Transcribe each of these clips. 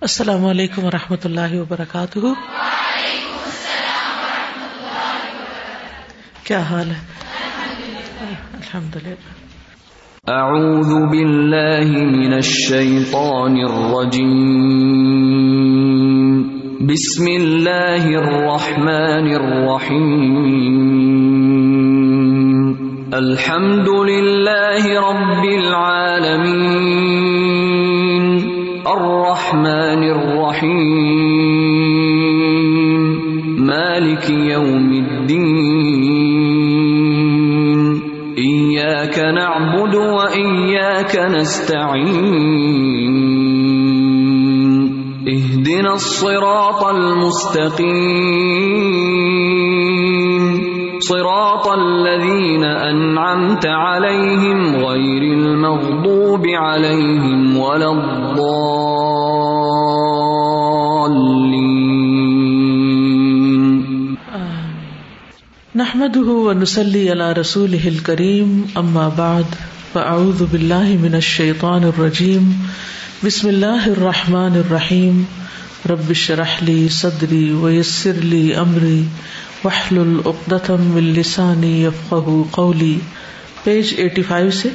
السلام علیکم و رحمۃ اللہ وبرکاتہ۔ کیا حال ہے؟ الحمد للہ اعوذ باللہ من الشیطان الرجیم۔ بسم اللہ الرحمن الرحیم۔ الحمد للہ رب العالمین۔ الرحمن الرحیم مالک یوم الدین ایاک نعبد و ایاک نستعین اهدنا الصراط المستقیم صراط الذين أنعمت عليهم غير المغضوب عليهم ولا الضالين. نحمده ونصلي على رسوله الكريم اما بعد فاعوذ بالله من الشيطان الرجيم. بسم الله الرحمن الرحيم. رب اشرح لي صدري ويسر لي امري واحلل عقدة من لساني يفقهوا قولي۔ پیج 85 سے۔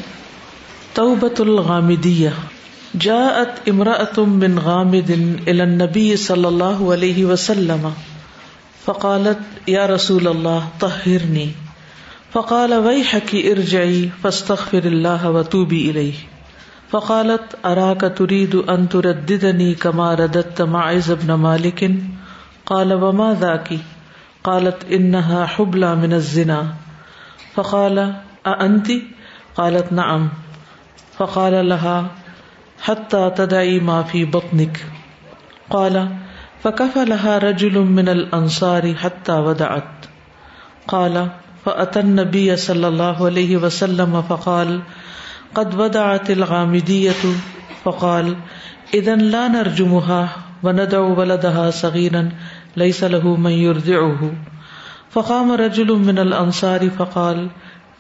توبۃ الغامدیہ۔ جاءت امرأة من غامد الى النبي صلی اللہ علیہ وسلم۔ فقالت، یا رسول اللہ، طہرنی فقال ویحک ارجعی، فاستغفر اللہ وتوبی الیہ فقالت اراك تريد ان ترددني كما رددت معز بن مالك قال، وما ذاك قالت انها حبلى من الزنا. فقال، اانت؟ قالت، نعم. فقال لها حتى تدعي ما في بطنك قال فكفلها رجل من الانصار حتى ودعت. قال فاتى النبي صلى الله عليه وسلم فقال، قد ودعت الغامدية فقال اذا لا نرجمها وندعو ولدها صغيرا ليس له من يرضعه. فقام رجل من الانصار فقال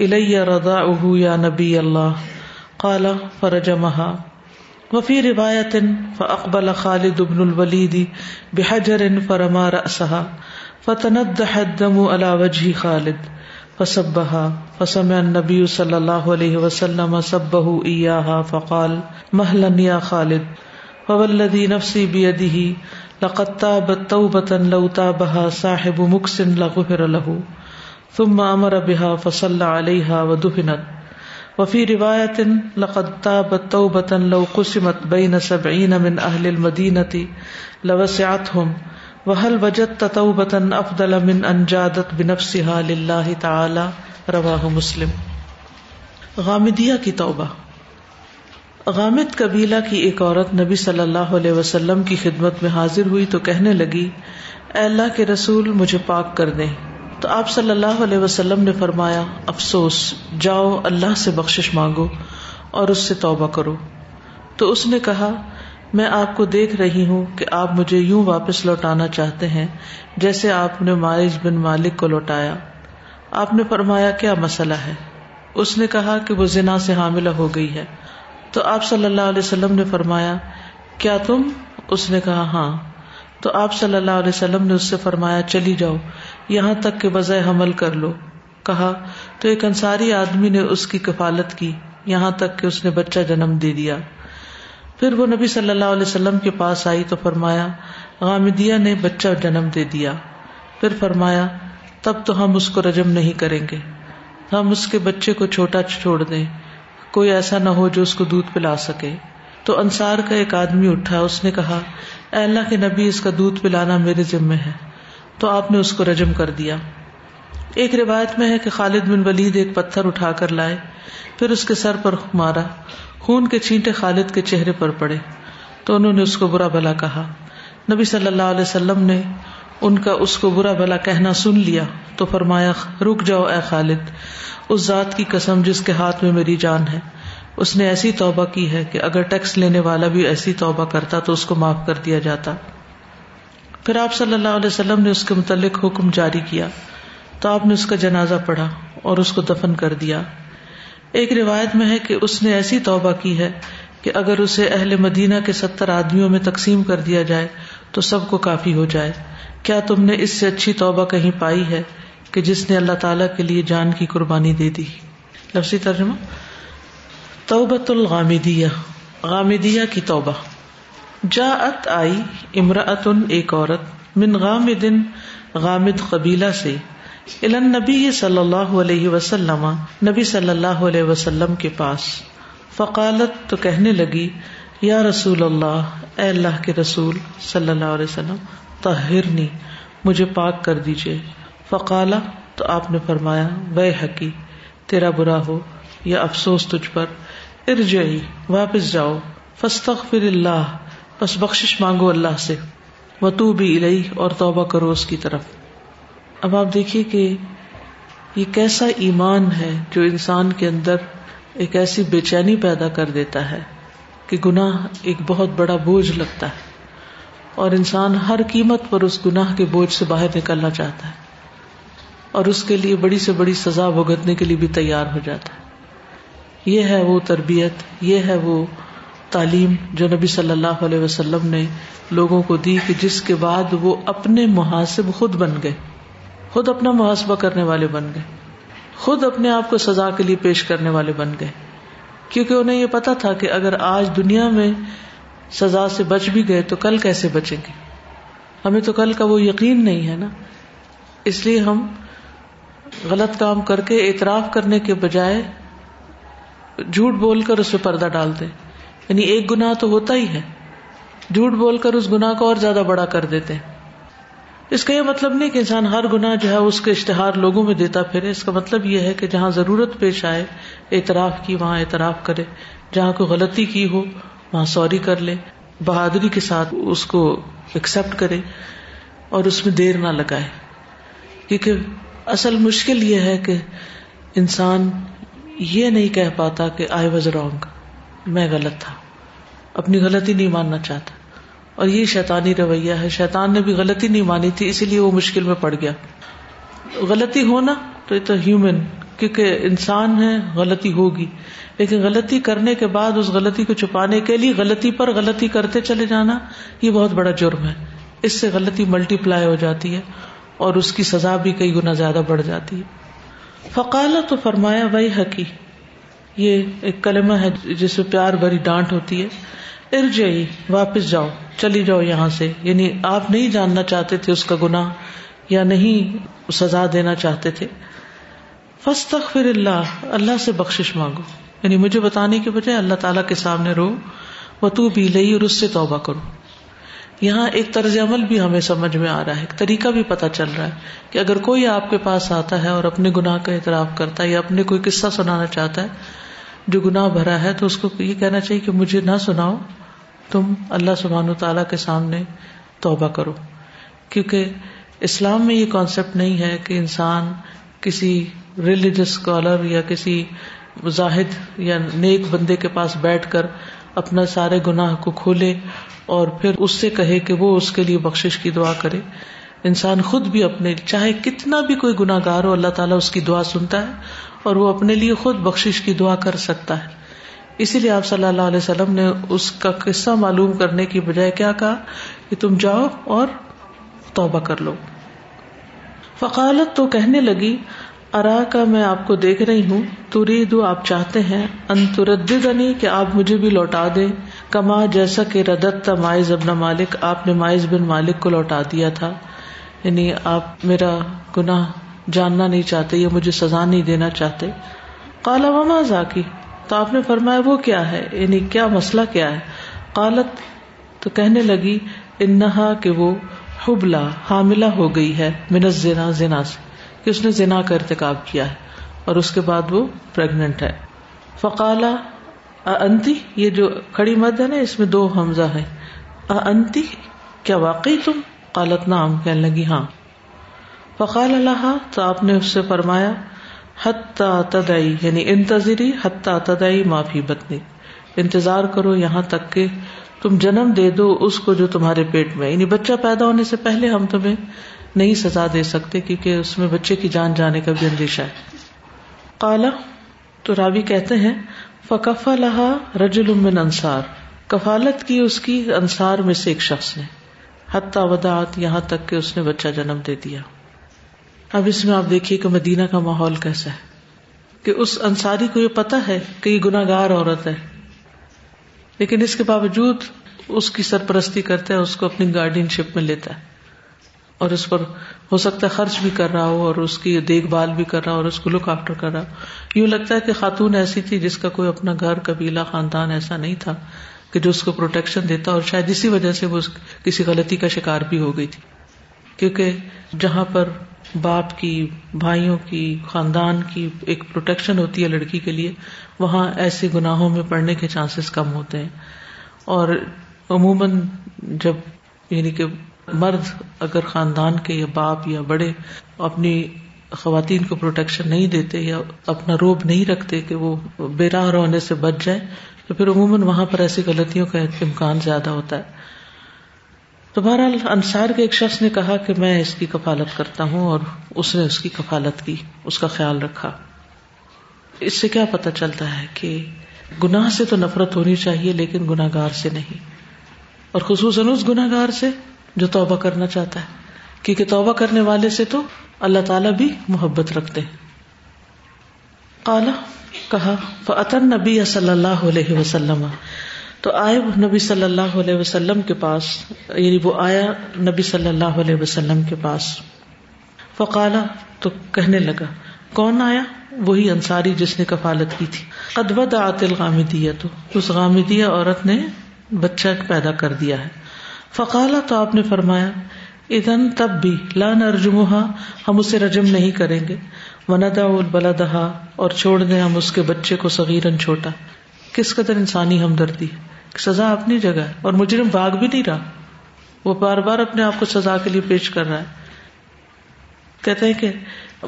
الي رضاعه يا نبي الله. قال، فرجمها. وفي رواية، فأقبل خالد بن الوليد بحجر فرمى رأسها. فتندح الدم على وجه خالد، فسبها. فسمع النبي صلى الله عليه وسلم سبه إياها، فقال، مهلا يا خالد. فوالذي نفسي بيده لقد تابت توبة لو تابها صاحب مكس لغفر له. ثم أمر بها فصلى عليها ودفنت. وفي رواية لقد تابت توبة لو قسمت بين سبعين من أهل المدينة لوسعتهم. وهل وجدت توبة أفضل من أن جادت بنفسها لله تعالى؟ رواه مسلم. غامدیہ کی توبہ. غامد قبیلہ کی ایک عورت نبی صلی اللہ علیہ وسلم کی خدمت میں حاضر ہوئی تو کہنے لگی، اے اللہ کے رسول، مجھے پاک کر دیں۔ تو آپ صلی اللہ علیہ وسلم نے فرمایا، افسوس، جاؤ، اللہ سے بخش مانگو اور اس سے توبہ کرو۔ تو اس نے کہا، میں آپ کو دیکھ رہی ہوں کہ آپ مجھے یوں واپس لوٹانا چاہتے ہیں جیسے آپ نے مائز بن مالک کو لوٹایا۔ آپ نے فرمایا، کیا مسئلہ ہے؟ اس نے کہا کہ وہ زنا سے حاملہ ہو گئی ہے۔ تو آپ صلی اللہ علیہ وسلم نے فرمایا، کیا تم؟ اس نے کہا ہاں۔ تو آپ صلی اللہ علیہ وسلم نے اس سے فرمایا، چلی جاؤ، یہاں تک کہ وضع حمل کر لو۔ کہا، تو ایک انصاری آدمی نے اس کی کفالت کی، یہاں تک کہ اس نے بچہ جنم دے دیا۔ پھر وہ نبی صلی اللہ علیہ وسلم کے پاس آئی تو فرمایا، غامدیہ نے بچہ جنم دے دیا۔ پھر فرمایا، تب تو ہم اس کو رجم نہیں کریں گے۔ ہم اس کے بچے کو چھوٹا چھوڑ دیں۔ کوئی ایسا نہ ہو جو اس کو دودھ پلا سکے۔ تو انصار کا ایک آدمی اٹھا، اس نے کہا، اے اللہ کے نبی، اس کا دودھ پلانا میرے ذمے ہے۔ تو آپ نے اس کو رجم کر دیا۔ ایک روایت میں ہے کہ خالد بن ولید ایک پتھر اٹھا کر لائے، پھر اس کے سر پر مارا۔ خون کے چینٹے خالد کے چہرے پر پڑے۔ تو انہوں نے اس کو برا بلا کہا۔ نبی صلی اللہ علیہ وسلم نے ان کا اس کو برا بلا کہنا سن لیا تو فرمایا، رک جاؤ اے خالد، اس ذات کی قسم جس کے ہاتھ میں میری جان ہے۔ اس نے ایسی توبہ کی ہے کہ اگر ٹیکس لینے والا بھی ایسی توبہ کرتا تو اس کو معاف کر دیا جاتا۔ پھر آپ صلی اللہ علیہ وسلم نے اس کے متعلق حکم جاری کیا۔ تو آپ نے اس کا جنازہ پڑھا اور اس کو دفن کر دیا۔ ایک روایت میں ہے کہ اس نے ایسی توبہ کی ہے کہ اگر اسے اہل مدینہ کے ستر آدمیوں میں تقسیم کر دیا جائے تو سب کو کافی ہو جائے۔ کیا تم نے اس سے اچھی توبہ کہیں پائی ہے کہ جس نے اللہ تعالی کے لیے جان کی قربانی دے دی؟ لفظی ترجمہ توبت الغامدیہ، غامدیہ کی توبہ۔ جا ات آئی امراۃن ایک عورت، من غامد غامد قبیلہ سے علن نبی صلی اللہ علیہ وسلم، نبی صلی اللہ علیہ وسلم کے پاس۔ فقالت تو کہنے لگی یا رسول اللہ، اے اللہ کے رسول صلی اللہ علیہ وسلم طہرنی مجھے پاک کر دیجیے فقالا، تو آپ نے فرمایا، بے حقی، تیرا برا ہو یا افسوس تجھ پر، ارجعی، واپس جاؤ۔ فاستغفر اللہ بس بخشش مانگو اللہ سے۔ وتو بھی الہی اور توبہ کرو اس کی طرف۔ اب آپ دیکھیے کہ یہ کیسا ایمان ہے جو انسان کے اندر ایک ایسی بے چینی پیدا کر دیتا ہے۔ کہ گناہ ایک بہت بڑا بوجھ لگتا ہے اور انسان ہر قیمت پر اس گناہ کے بوجھ سے باہر نکلنا چاہتا ہے اور اس کے لیے بڑی سے بڑی سزا بھگتنے کے لیے بھی تیار ہو جاتا ہے۔ یہ ہے وہ تربیت، یہ ہے وہ تعلیم جو نبی صلی اللہ علیہ وسلم نے لوگوں کو دی کہ جس کے بعد وہ اپنے محاسب خود بن گئے، خود اپنا محاسبہ کرنے والے بن گئے، خود اپنے آپ کو سزا کے لیے پیش کرنے والے بن گئے۔ کیونکہ انہیں یہ پتا تھا کہ اگر آج دنیا میں سزا سے بچ بھی گئے تو کل کیسے بچیں گے؟ ہمیں تو کل کا وہ یقین نہیں ہے نا۔ اس لیے ہم غلط کام کر کے اعتراف کرنے کے بجائے جھوٹ بول کر اس پہ پردہ ڈال دیں۔ یعنی ایک گنا تو ہوتا ہی ہے۔ جھوٹ بول کر اس گنا کو اور زیادہ بڑا کر دیتے ہیں۔ اس کا یہ مطلب نہیں کہ انسان ہر گنا جو ہے اس کے اشتہار لوگوں میں دیتا پھرے۔ اس کا مطلب یہ ہے کہ جہاں ضرورت پیش آئے، اعتراف کی، وہاں اعتراف کرے۔ جہاں کوئی غلطی کی ہو، وہاں سوری کر لے۔ بہادری کے ساتھ اس کو ایکسپٹ کرے اور اس میں دیر نہ لگائے۔ کیونکہ اصل مشکل یہ ہے کہ انسان یہ نہیں کہہ پاتا کہ آئی واز رانگ میں غلط تھا۔ اپنی غلطی نہیں ماننا چاہتا۔ اور یہ شیطانی رویہ ہے۔ شیطان نے بھی غلطی نہیں مانی تھی، اسی لیے وہ مشکل میں پڑ گیا۔ غلطی ہونا تو یہ تو ہیومن کیونکہ انسان ہے، غلطی ہوگی۔ لیکن غلطی کرنے کے بعد، اس غلطی کو چھپانے کے لیے غلطی پر غلطی کرتے چلے جانا، یہ بہت بڑا جرم ہے۔ اس سے غلطی ملٹی پلائی ہو جاتی ہے اور اس کی سزا بھی کئی گنا زیادہ بڑھ جاتی ہے۔ فقال تو فرمایا وہی حقی یہ ایک کلمہ ہے جس میں پیار بھری ڈانٹ ہوتی ہے۔ ارجعی واپس جاؤ، چلی جاؤ یہاں سے۔ یعنی آپ نہیں جاننا چاہتے تھے اس کا گنا یا نہیں سزا دینا چاہتے تھے۔ فستغفر اللہ اللہ سے بخشش مانگو۔ یعنی مجھے بتانے کے بجائے اللہ تعالیٰ کے سامنے رو۔ وہ تو بھی لئی اور اس سے توبہ کرو۔ یہاں ایک طرز عمل بھی ہمیں سمجھ میں آ رہا ہے، ایک طریقہ بھی پتہ چل رہا ہے کہ اگر کوئی آپ کے پاس آتا ہے اور اپنے گناہ کا اعتراف کرتا ہے یا اپنے کوئی قصہ سنانا چاہتا ہے جو گناہ بھرا ہے تو اس کو یہ کہنا چاہیے کہ مجھے نہ سناؤ، تم اللہ سبحان و تعالیٰ کے سامنے توبہ کرو۔ کیونکہ اسلام میں یہ کانسیپٹ نہیں ہے کہ انسان کسی ریلیجس اسکالر یا کسی زاہد یا نیک بندے کے پاس بیٹھ کر اپنا سارے گناہ کو کھولے اور پھر اس سے کہے کہ وہ اس کے لیے بخش کی دعا کرے۔ انسان خود بھی اپنے، چاہے کتنا بھی کوئی گناہ گار ہو، اللہ تعالیٰ اس کی دعا سنتا ہے۔ اور وہ اپنے لیے خود بخش کی دعا کر سکتا ہے۔ اسی لیے آپ صلی اللہ علیہ وسلم نے اس کا قصہ معلوم کرنے کی بجائے کیا کہا کہ تم جاؤ اور توبہ کر لو۔ فقالت تو کہنے لگی، ارا کا میں آپ کو دیکھ رہی ہوں تریدو آپ چاہتے ہیں انتردنی کہ آپ مجھے بھی لوٹا دیں۔ کما جیسا کہ ردت تھا مائز ابن مالک، آپ نے مائز بن مالک کو لوٹا دیا تھا۔ یعنی آپ میرا گناہ جاننا نہیں چاہتے یا مجھے سزا نہیں دینا چاہتے۔ کالا وما ذاکی تو آپ نے فرمایا، وہ کیا ہے؟ یعنی کیا مسئلہ کیا ہے؟ قالت، تو کہنے لگی، انہا کہ وہ حبلا، حاملہ ہو گئی ہے منت زنا زنا سے، کہ اس نے زنا کا ارتکاب کیا ہے اور اس کے بعد وہ پریگنٹ ہے۔ فقالا انتی یہ جو کھڑی مد ہے نا، اس میں دو حمزہ ہے انتی کیا واقعی تم؟ قالت نام کہنے لگی ہاں۔ فقال اللہ، تو آپ نے اس سے فرمایا تدائی یعنی انتظری، حتیٰ تدائی معافی بتنی۔ انتظار کرو یہاں تک کہ تم جنم دے دو اس کو جو تمہارے پیٹ میں۔ یعنی بچہ پیدا ہونے سے پہلے ہم تمہیں نہیں سزا دے سکتے کیونکہ اس میں بچے کی جان جانے کا بھی اندیشہ ہے۔ کالا تو راوی کہتے ہیں فکف لہا رجل من انصار۔ کفالت کی اس کی انصار میں سے ایک شخص نے۔ حتیٰ وداعت یہاں تک کہ اس نے بچہ جنم دے دیا۔ اب اس میں آپ دیکھیے کہ مدینہ کا ماحول کیسا ہے کہ اس انصاری کو یہ پتا ہے کہ یہ گناگار عورت ہے لیکن اس کے باوجود اس کی سرپرستی کرتا ہے، اس کو اپنی گارڈین شپ میں لیتا ہے اور اس پر ہو سکتا ہے خرچ بھی کر رہا ہو اور اس کی دیکھ بھال بھی کر رہا ہو اور اس کو لک آفٹر کر رہا ہو۔ یوں لگتا ہے کہ خاتون ایسی تھی جس کا کوئی اپنا گھر، قبیلہ، خاندان ایسا نہیں تھا کہ جو اس کو پروٹیکشن دیتا اور شاید اسی وجہ سے وہ کسی غلطی کا شکار بھی ہو گئی تھی۔ کیونکہ جہاں پر باپ کی، بھائیوں کی، خاندان کی ایک پروٹیکشن ہوتی ہے لڑکی کے لیے، وہاں ایسے گناہوں میں پڑنے کے چانسز کم ہوتے ہیں۔ اور عموماً جب یعنی کہ مرد اگر خاندان کے یا باپ یا بڑے اپنی خواتین کو پروٹیکشن نہیں دیتے یا اپنا روب نہیں رکھتے کہ وہ بے راہ رونے سے بچ جائے تو پھر عموماً وہاں پر ایسی غلطیوں کا امکان زیادہ ہوتا ہے۔ تو بہرحال انصار کے ایک شخص نے کہا کہ میں اس کی کفالت کرتا ہوں اور اس نے اس کی کفالت کی، اس کا خیال رکھا۔ اس سے کیا پتا چلتا ہے کہ گناہ سے تو نفرت ہونی چاہیے لیکن گناگار سے نہیں۔ اور خصوصاً اس گناگار سے جو توبہ کرنا چاہتا ہے۔ کیونکہ توبہ کرنے والے سے تو اللہ تعالی بھی محبت رکھتے ہیں۔ کالا کہا فطن نبی صلی اللہ علیہ وسلم۔ تو آئے نبی صلی اللہ علیہ وسلم کے پاس یعنی وہ آیا نبی صلی اللہ علیہ وسلم کے پاس۔ فقالا تو کہنے لگا، کون آیا؟ وہی انصاری جس نے کفالت کی تھی۔ ادبد عاطل غامدیہ تو اس غامدیہ عورت نے بچہ پیدا کر دیا ہے۔ فقالا تو آپ نے فرمایا ادن تب بھی لا نرجمہ ہم اسے رجم نہیں کریں گے۔ وندا البلدہا، اور چھوڑ دیں ہم اس کے بچے کو صغیرن چھوٹا۔ کس قدر انسانی ہمدردی سزا اپنی جگہ ہے۔ اور مجرم بھاگ بھی نہیں رہا۔ وہ بار بار اپنے آپ کو سزا کے لیے پیش کر رہا ہے۔ کہتے ہیں کہ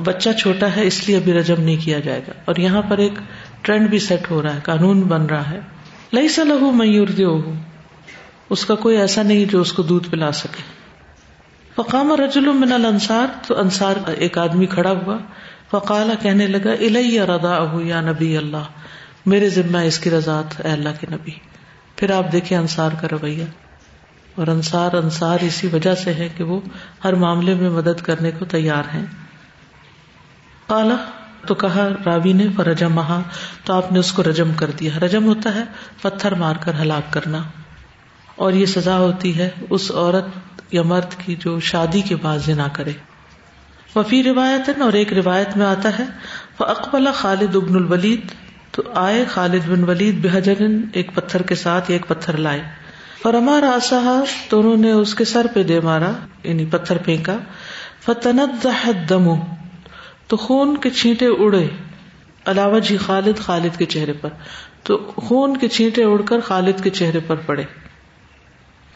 بچہ چھوٹا ہے، اس لیے ابھی رجم نہیں کیا جائے گا۔ اور یہاں پر ایک ٹرینڈ بھی سیٹ ہو رہا ہے، قانون بن رہا ہے۔ لئی سلح میور دیو اس کا کوئی ایسا نہیں جو اس کو دودھ پلا سکے۔ فقام رجل من الانصار، تو انصار ایک آدمی کھڑا ہوا۔ فقالا کہنے لگا، الیہ رضا یا نبی اللہ۔ میرے ذمہ اس کی رضاط اے اللہ کے نبی۔ پھر آپ دیکھیں انصار کا رویہ۔ اور انصار انصار اسی وجہ سے ہے کہ وہ ہر معاملے میں مدد کرنے کو تیار ہیں۔ کالا تو کہا، راوی نے فرجم مہا تو آپ نے اس کو رجم کر دیا۔ رجم ہوتا ہے پتھر مار کر ہلاک کرنا۔ اور یہ سزا ہوتی ہے اس عورت یا مرد کی جو شادی کے بعد نہ کرے۔ وفی روایت اور ایک روایت میں آتا ہے وہ اکبلا خالد ابن الولید تو آئے خالد بن ولید بحجر ایک پتھر کے ساتھ ایک پتھر لائے۔ فرما راسا تو انہوں نے اس کے سر پہ دے مارا یعنی پتھر پھینکا۔ فتنت دمو، تو خون کے چھینٹے اڑے۔ علاوہ جی خالد خالد کے چہرے پر۔ تو خون کے چھینٹے اڑ کر خالد کے چہرے پر پڑے۔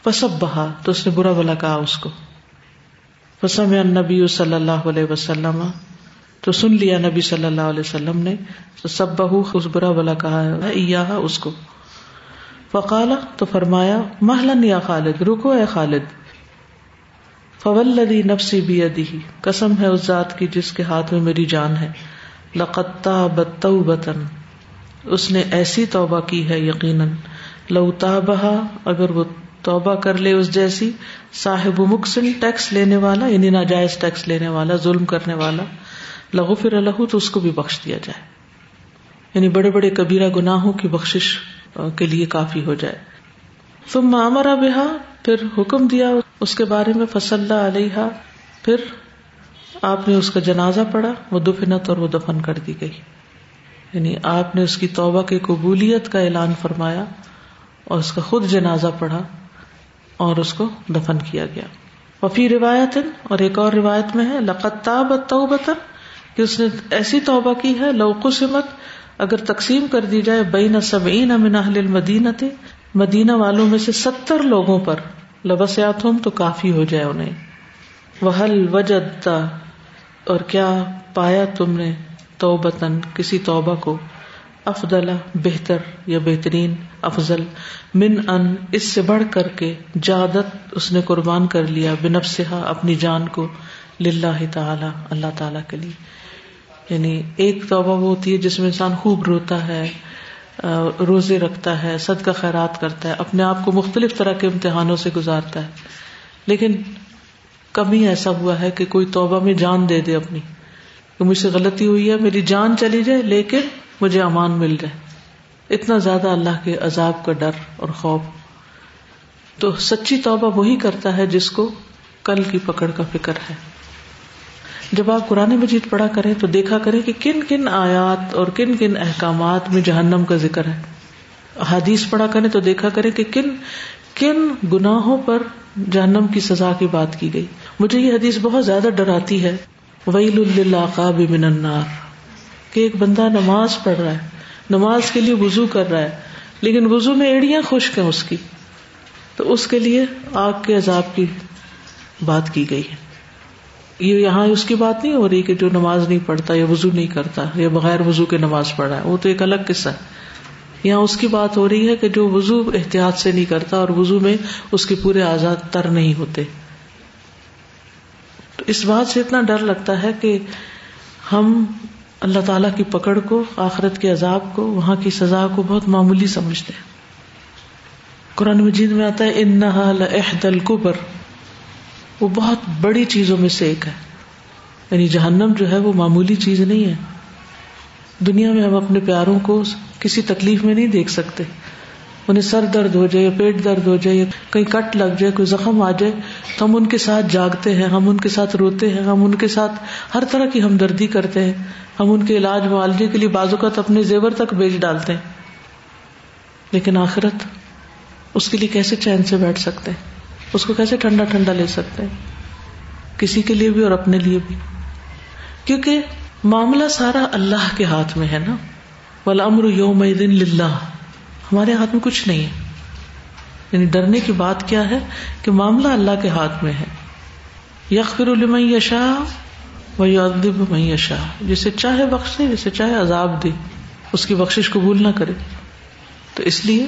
پسب بہا تو اس نے برا بلا کہا اس کو۔ پسم نبی صلی اللہ علیہ وسلم۔ تو سن لیا نبی صلی اللہ علیہ وسلم نے، تو سب بہو اس برا بلا کہا اس کو۔ فقالا، تو فرمایا محلن یا خالد، رکو اے خالد۔ فولدی نفسی بھی ادی قسم ہے اس ذات کی جس کے ہاتھ میں میری جان ہے۔ لقتا بتن اس نے ایسی توبہ کی ہے، یقیناً۔ لوتا بہا اگر وہ توبہ کر لے اس جیسی، صاحب مکسن ٹیکس لینے والا یعنی ناجائز ٹیکس لینے والا، ظلم کرنے والا۔ لہو پھر الح تو اس کو بھی بخش دیا جائے۔ یعنی بڑے بڑے کبیرہ گناہوں کی بخش کے لیے کافی ہو جائے۔ تم مامرا بہا پھر حکم دیا اس کے بارے میں، فصل علیہ پھر آپ نے اس کا جنازہ پڑا وہ دفنت اور وہ دفن کر دی گئی۔ یعنی آپ نے اس کی توبہ کی قبولیت کا اعلان فرمایا اور اس کا خود جنازہ پڑھا اور اس کو دفن کیا گیا۔ وفی روایت اور ایک اور روایت میں ہے لقتاب توبتن کہ اس نے ایسی توبہ کی ہے لوکو سمت اگر تقسیم کر دی جائے بین سبعین من اہل المدینہ مدینہ والوں میں سے ستر لوگوں پر لبسیات ہوں تو کافی ہو جائے انہیں۔ وحل وجد اور کیا پایا تم نے توبتن کسی توبہ کو؟ افضل، بہتر یا بہترین، افضل۔ من ان، اس سے بڑھ کر کے جادت اس نے قربان کر لیا، بنفسہا، اپنی جان کو للہ تعالی، اللہ تعالی کے لیے۔ یعنی ایک توبہ وہ ہوتی ہے جس میں انسان خوب روتا ہے روزے رکھتا ہے، صدقہ خیرات کرتا ہے، اپنے آپ کو مختلف طرح کے امتحانوں سے گزارتا ہے۔ لیکن کمی ایسا ہوا ہے کہ کوئی توبہ میں جان دے دے اپنی کہ مجھ سے غلطی ہوئی ہے، میری جان چلی جائے، لیکن مجھے امان مل جائے۔ اتنا زیادہ اللہ کے عذاب کا ڈر اور خوف۔ تو سچی توبہ وہی کرتا ہے جس کو کل کی پکڑ کا فکر ہے۔ جب آپ قرآن مجید پڑھا کریں تو دیکھا کریں کہ کن کن آیات اور کن کن احکامات میں جہنم کا ذکر ہے۔ حدیث پڑھا کریں تو دیکھا کریں کہ کن کن گناہوں پر جہنم کی سزا کی بات کی گئی۔ مجھے یہ حدیث بہت زیادہ ڈراتی ہے۔ ویل اللہ من النار۔ کہ ایک بندہ نماز پڑھ رہا ہے، نماز کے لیے وزو کر رہا ہے، لیکن وزو میں ایڑیاں خشک ہیں اس کی۔ تو اس کے لیے آگ کے عذاب کی بات کی گئی ہے۔ یہ یہاں اس کی بات نہیں ہو رہی کہ جو نماز نہیں پڑھتا یا وزو نہیں کرتا یا بغیر وزو کے نماز پڑھ رہا ہے، وہ تو ایک الگ قصہ ہے۔ یہاں اس کی بات ہو رہی ہے کہ جو وزو احتیاط سے نہیں کرتا اور وزو میں اس کے پورے آزاد تر نہیں ہوتے۔ تو اس بات سے اتنا ڈر لگتا ہے کہ ہم اللہ تعالی کی پکڑ کو، آخرت کے عذاب کو، وہاں کی سزا کو بہت معمولی سمجھتے ہیں۔ قرآن مجید میں آتا ہے ان القبر وہ بہت بڑی چیزوں میں سے ایک ہے۔ یعنی جہنم جو ہے وہ معمولی چیز نہیں ہے۔ دنیا میں ہم اپنے پیاروں کو کسی تکلیف میں نہیں دیکھ سکتے۔ انہیں سر درد ہو جائے یا پیٹ درد ہو جائے یا کہیں کٹ لگ جائے، کوئی زخم آ جائے، تو ہم ان کے ساتھ جاگتے ہیں، ہم ان کے ساتھ روتے ہیں، ہم ان کے ساتھ ہر طرح کی ہمدردی کرتے ہیں۔ ہم ان کے علاج معالجے کے لیے بازو اپنے زیور تک بیچ ڈالتے ہیں۔ لیکن آخرت اس کے لیے کیسے چین سے بیٹھ سکتے ہیں؟ اس کو کیسے ٹھنڈا ٹھنڈا لے سکتے ہیں؟ کسی کے لیے بھی اور اپنے لیے بھی۔ کیونکہ معاملہ سارا اللہ کے ہاتھ میں ہے نا۔ امر یوم دن للہ۔ ہمارے ہاتھ میں کچھ نہیں ہے۔ یعنی ڈرنے کی بات کیا ہے کہ معاملہ اللہ کے ہاتھ میں ہے۔ یقر المئی یشا و ادب میں یشا جسے چاہے بخش دے جسے چاہے عذاب دے، اس کی بخش قبول نہ کرے۔ تو اس لیے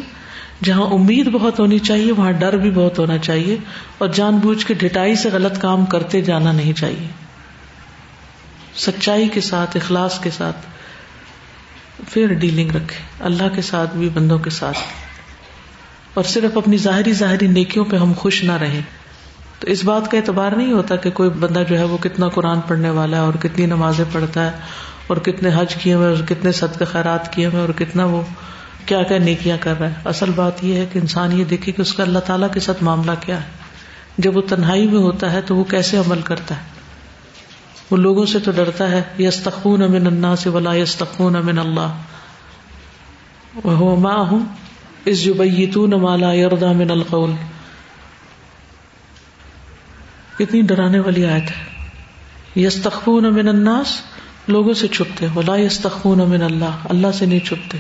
جہاں امید بہت ہونی چاہیے، وہاں ڈر بھی بہت ہونا چاہیے اور جان بوجھ کے ڈٹائی سے غلط کام کرتے جانا نہیں چاہیے۔ سچائی کے ساتھ، اخلاص کے ساتھ، پھر ڈیلنگ رکھے اللہ کے ساتھ بھی، بندوں کے ساتھ اور صرف اپنی ظاہری ظاہری نیکیوں پہ ہم خوش نہ رہیں۔ تو اس بات کا اعتبار نہیں ہوتا کہ کوئی بندہ جو ہے وہ کتنا قرآن پڑھنے والا ہے اور کتنی نمازیں پڑھتا ہے اور کتنے حج کیے ہوئے اور کتنے صدقے خیرات کیے ہوئے اور کتنا وہ کیا کیا نیکیاں کر رہا ہے۔ اصل بات یہ ہے کہ انسان یہ دیکھے کہ اس کا اللہ تعالیٰ کے ساتھ معاملہ کیا ہے۔ جب وہ تنہائی میں ہوتا ہے تو وہ کیسے عمل کرتا ہے؟ وہ لوگوں سے تو ڈرتا ہے یس تخون امن اللہ سے ولا یس تخون امن اللہ وہ ماں ہوں اس جو مالا یردا من القول۔ کتنی ڈرانے والی آیت ہے۔ یس تخون امن الناس لوگوں سے چھپتے ولا یستخون من اللہ اللہ سے نہیں چھپتے۔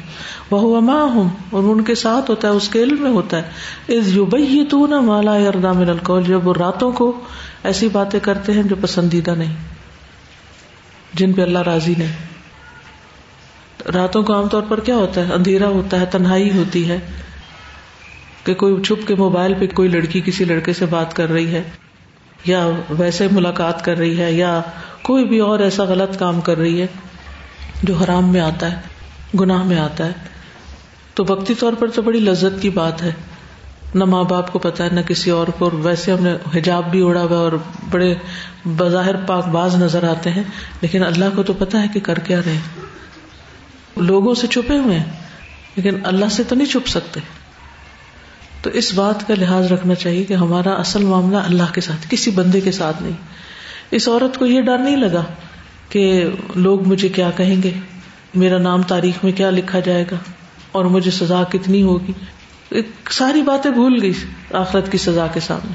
وہ اما ہوں اور ان کے ساتھ ہوتا ہے، اس کے علم میں ہوتا ہے۔ از یو بئی تو نہ مالا اردا من القول۔ جب وہ راتوں کو ایسی باتیں کرتے ہیں جو پسندیدہ نہیں، جن پہ اللہ راضی نہیں۔ راتوں کو عام طور پر کیا ہوتا ہے؟ اندھیرا ہوتا ہے، تنہائی ہوتی ہے کہ کوئی چھپ کے موبائل پہ کوئی لڑکی کسی لڑکے سے بات کر رہی ہے۔ یا ویسے ملاقات کر رہی ہے یا کوئی بھی اور ایسا غلط کام کر رہی ہے جو حرام میں آتا ہے، گناہ میں آتا ہے، تو وقتی طور پر تو بڑی لذت کی بات ہے۔ نہ ماں باپ کو پتا ہے، نہ کسی اور کو۔ ویسے ہم نے حجاب بھی اڑا ہوا اور بڑے بظاہر پاک باز نظر آتے ہیں، لیکن اللہ کو تو پتا ہے کہ کر کیا رہے لوگوں سے چھپے ہوئے ہیں، لیکن اللہ سے تو نہیں چھپ سکتے۔ تو اس بات کا لحاظ رکھنا چاہیے کہ ہمارا اصل معاملہ اللہ کے ساتھ، کسی بندے کے ساتھ نہیں۔ اس عورت کو یہ ڈر نہیں لگا کہ لوگ مجھے کیا کہیں گے؟ میرا نام تاریخ میں کیا لکھا جائے گا؟ اور مجھے سزا کتنی ہوگی؟ ساری باتیں بھول گئی آخرت کی سزا کے سامنے۔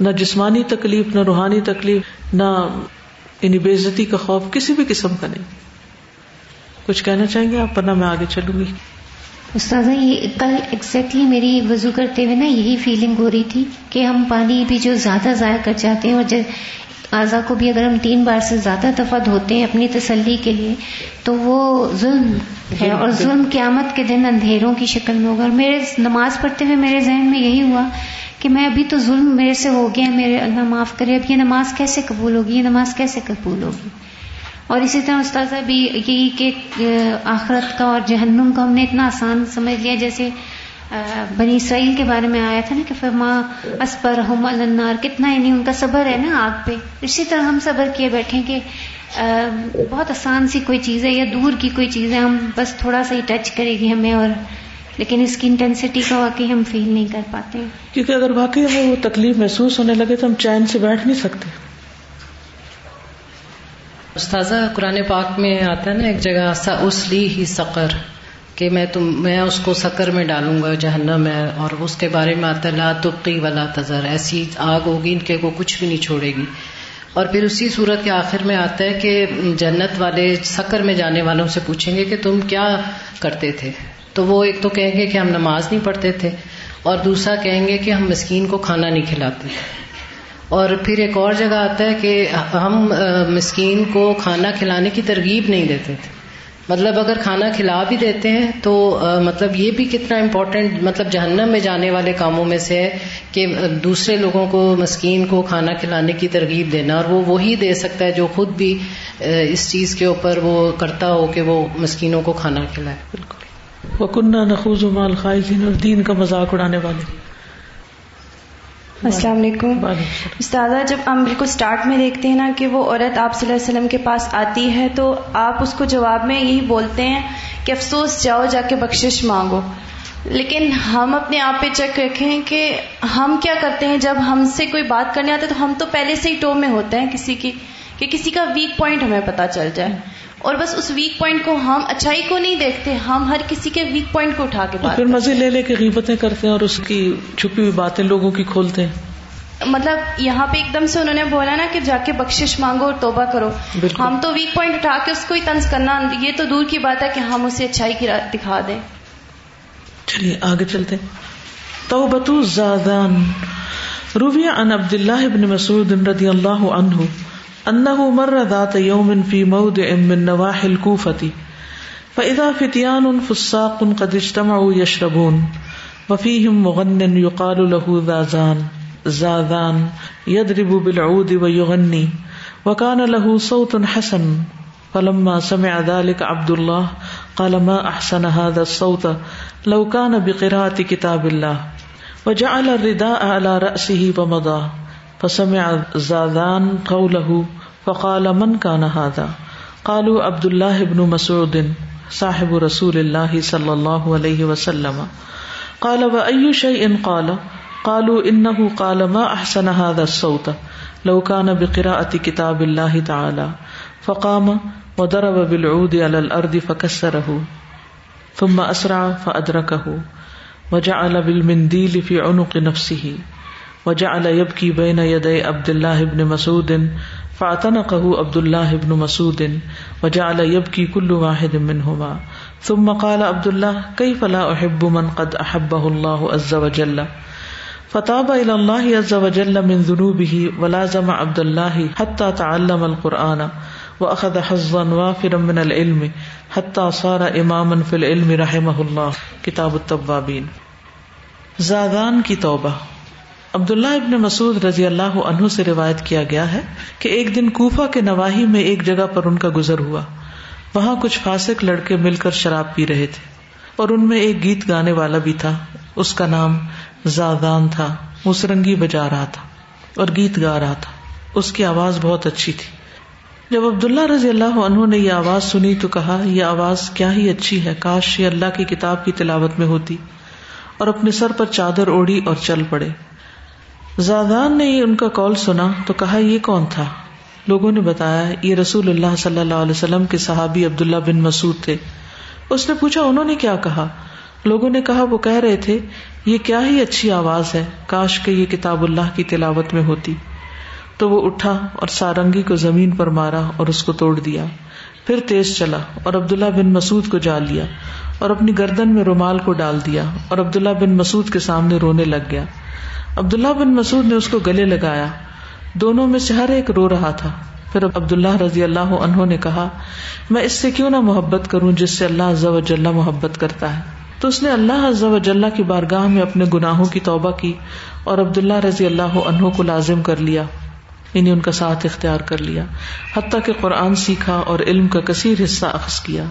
نہ جسمانی تکلیف، نہ روحانی تکلیف، نہ یعنی بےزتی کا خوف، کسی بھی قسم کا نہیں۔ کچھ کہنا چاہیں گے آپ؟ پر میں آگے چلوں گی۔ استاذہ یہ کل ایکزیکٹلی میری وضو کرتے ہوئے نا یہی فیلنگ ہو رہی تھی کہ ہم پانی بھی جو زیادہ ضائع کر جاتے ہیں اور اعضا کو بھی اگر ہم تین بار سے زیادہ دفعہ دھوتے ہیں اپنی تسلی کے لیے تو وہ ظلم ہے اور ظلم قیامت کے دن اندھیروں کی شکل میں ہوگا۔ اور میرے نماز پڑھتے ہوئے میرے ذہن میں یہی ہوا کہ میں ابھی تو ظلم میرے سے ہو گیا میرے اللہ معاف کرے اب یہ نماز کیسے قبول ہوگی؟ یہ نماز کیسے قبول ہوگی؟ اور اسی طرح استاذہ بھی یہی کہ آخرت کا اور جہنم کا ہم نے اتنا آسان سمجھ لیا، جیسے بنی اسرائیل کے بارے میں آیا تھا نا کہ فرما اسپر ہم النار، کتنا یعنی ان کا صبر ہے نا آگ پہ۔ اسی طرح ہم صبر کیے بیٹھے کہ بہت آسان سی کوئی چیز ہے یا دور کی کوئی چیز ہے، ہم بس تھوڑا سا ہی ٹچ کرے گی ہمیں اور، لیکن اس کی انٹینسٹی کا واقعی ہم فیل نہیں کر پاتے۔ کیونکہ اگر واقعی ہمیں وہ تکلیف محسوس ہونے لگے تو ہم چین سے بیٹھ نہیں سکتے۔ استاذہ، قرآن پاک میں آتا ہے نا ایک جگہ، سا اس لی ہی سقر، کہ میں تم، میں اس کو سکر میں ڈالوں گا، جہنم میں، اور اس کے بارے میں آتا لا تبقی ولا تذر، ایسی آگ ہوگی، ان کے کو کچھ بھی نہیں چھوڑے گی۔ اور پھر اسی صورت کے آخر میں آتا ہے کہ جنت والے سکر میں جانے والوں سے پوچھیں گے کہ تم کیا کرتے تھے؟ تو وہ ایک تو کہیں گے کہ ہم نماز نہیں پڑھتے تھے، اور دوسرا کہیں گے کہ ہم مسکین کو کھانا نہیں کھلاتے اور پھر ایک اور جگہ آتا ہے کہ ہم مسکین کو کھانا کھلانے کی ترغیب نہیں دیتے تھے۔ مطلب اگر کھانا کھلا بھی دیتے ہیں تو مطلب یہ بھی کتنا امپورٹینٹ مطلب جہنم میں جانے والے کاموں میں سے ہے کہ دوسرے لوگوں کو، مسکین کو کھانا کھلانے کی ترغیب دینا۔ اور وہ وہی دے سکتا ہے جو خود بھی اس چیز کے اوپر وہ کرتا ہو کہ وہ مسکینوں کو کھانا کھلائے۔ بالکل۔ وہ کنہ نخوز مال خائزین اور دین کا مذاق اڑانے والے۔ السلام علیکم۔ استاذہ جب ہم بالکل اسٹارٹ میں دیکھتے ہیں نا کہ وہ عورت آپ صلی اللہ علیہ وسلم کے پاس آتی ہے تو آپ اس کو جواب میں یہی بولتے ہیں کہ افسوس جاؤ جا کے بخشش مانگو۔ لیکن ہم اپنے آپ پہ چیک رکھیں کہ ہم کیا کرتے ہیں؟ جب ہم سے کوئی بات کرنے آتے تو ہم تو پہلے سے ہی ٹو میں ہوتے ہیں کسی کی کہ کسی کا ویک پوائنٹ ہمیں پتا چل جائے۔ اور بس اس ویک پوائنٹ کو ہم اچھائی کو نہیں دیکھتے ہم ہر کسی کے ویک پوائنٹ کو اٹھا کے پھر مزے لے لے کے غیبتیں کرتے ہیں اور اس کی چھپی ہوئی باتیں لوگوں کی کھولتے ہیں۔ مطلب یہاں پہ ایک دم سے انہوں نے بولا نا کہ جا کے بخشش مانگو اور توبہ کرو۔ ہم تو ویک پوائنٹ اٹھا کے اس کو ہی تنز کرنا یہ تو دور کی بات ہے کہ ہم اسے اچھائی کی رات دکھا دیں۔ چلیے آگے چلتے تو بتو زادان۔ روبیہ ان عبد اللہ ابن مسعود رضی اللہ عنہ۔ انه مر ذات يوم في موضع من نواحي الكوفة فإذا فتيان فساق قد اجتمعوا يشربون وفيهم مغن يقال له ذازان زاذان يضرب بالعود ويغني وكان له صوت حسن، فلما سمع ذلك عبد الله قال ما أحسن هذا الصوت، لو كان بقراءة كتاب الله وجعل الرداء على رأسه ومضى فسمع زادان قوله فقال من كان هذا؟ قالوا عبد الله بن مسعود، صاحب رسول الله صلى الله عليه وسلم. قال، وأي شيء؟ قال، قالوا إنه قال، ما أحسن هذا الصوت؟ لو كان بقراءة كتاب الله تعالى. فقام وضرب بالعود على الأرض فكسره، ثم أسرع فأدركه، وجعل بالمنديل في عنق نفسه. وجعل يبكي بين يدي عبد الله بن مسعود، فاعتنقه عبد الله بن مسعود، وجعل يبكي كل واحد منهما. ثم قال عبد الله، كيف لا احب من قد احبه الله عز وجل؟ فتاب الى الله عز وجل من ذنوبه، ولازم عبد الله حتى تعلم القران واخذ حظا وافرا من العلم، حتى صار اماما في العلم رحمه الله. کتاب التوابین زادان کی توبہ. عبداللہ ابن مسعود رضی اللہ عنہ سے روایت کیا گیا ہے کہ ایک دن کوفہ کے نواحی میں ایک جگہ پر ان کا گزر ہوا۔ وہاں کچھ فاسق لڑکے مل کر شراب پی رہے تھے اور ان میں ایک گیت گانے والا بھی تھا۔ اس کا نام زادان تھا۔ مسرنگی بجا رہا تھا اور گیت گا رہا تھا۔ اس کی آواز بہت اچھی تھی۔ جب عبداللہ رضی اللہ عنہ نے یہ آواز سنی تو کہا، یہ آواز کیا ہی اچھی ہے، کاش یہ اللہ کی کتاب کی تلاوت میں ہوتی اور اپنے سر پر چادر اوڑی اور چل پڑے۔ زادان نے ان کا کال سنا تو کہا، یہ کون تھا؟ لوگوں نے بتایا، یہ رسول اللہ صلی اللہ علیہ وسلم کے صحابی عبداللہ بن مسعود تھے۔ اس نے پوچھا، انہوں نے کیا کہا؟ لوگوں نے کہا، وہ کہہ رہے تھے، یہ کیا ہی اچھی آواز ہے، کاش کے یہ کتاب اللہ کی تلاوت میں ہوتی۔ تو وہ اٹھا اور سارنگی کو زمین پر مارا اور اس کو توڑ دیا۔ پھر تیز چلا اور عبداللہ بن مسعود کو جال لیا اور اپنی گردن میں رومال کو ڈال دیا اور عبداللہ بن مسعود کے سامنے رونے لگ گیا۔ عبداللہ بن مسعود نے اس کو گلے لگایا۔ دونوں میں سے ہر ایک رو رہا تھا۔ پھر عبداللہ رضی اللہ عنہ نے کہا، میں اس سے کیوں نہ محبت کروں جس سے اللہ عز و جل محبت کرتا ہے؟ تو اس نے اللہ عز و جل کی بارگاہ میں اپنے گناہوں کی توبہ کی اور عبداللہ رضی اللہ عنہ کو لازم کر لیا۔ یعنی ان کا ساتھ اختیار کر لیا۔ حتیٰ کہ قرآن سیکھا اور علم کا کثیر حصہ اخذ کیا۔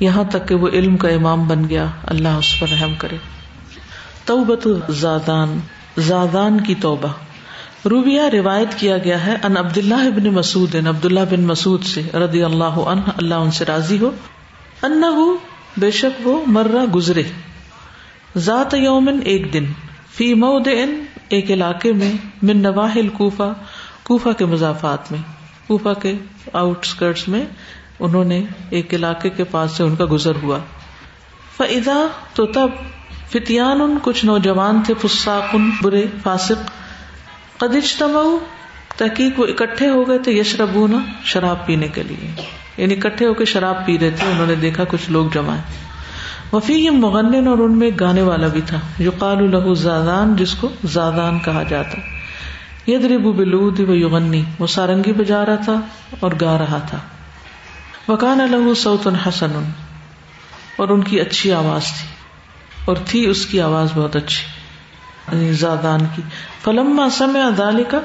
یہاں تک کہ وہ علم کا امام بن گیا۔ اللہ اس پر رحم کرے۔ توبت زادان۔ زادان کی توبہ۔ روبیہ روایت کیا گیا ہے، ان عبد اللہ ابن مسعود عبد اللہ بن مسعود سے رضی اللہ عنہ، اللہ ان سے راضی ہو۔ ان بے شک وہ مرہ گزرے۔ ذات یومن ایک دن، فی مود ایک علاقے میں، من نواحل کوفہ کوفہ کے مضافات میں۔ کوفہ کے آؤٹ اسکرٹس میں انہوں نے ایک علاقے کے پاس سے ان کا گزر ہوا۔ فضا تو تب فتیان کچھ نوجوان تھے، فساقن، برے، فاسق۔ قدش تما تحقیق وہ اکٹھے ہو گئے تھے یشربونا شراب پینے کے لیے۔ یعنی اکٹھے ہو کے شراب پی رہے تھے، انہوں نے دیکھا کچھ لوگ جمع وفی مغن اور ان میں گانے والا بھی تھا۔ جو قال الح زادان، جس کو زادان کہا جاتا۔ ید ربو بلود و یغنی، وہ سارنگی بجا رہا تھا اور گا رہا تھا۔ وکان الح سعت حسن اور ان کی اچھی آواز تھی۔ اور تھی اس کی آواز بہت اچھی یعنی زادان کی۔ فلما سمع ذالکا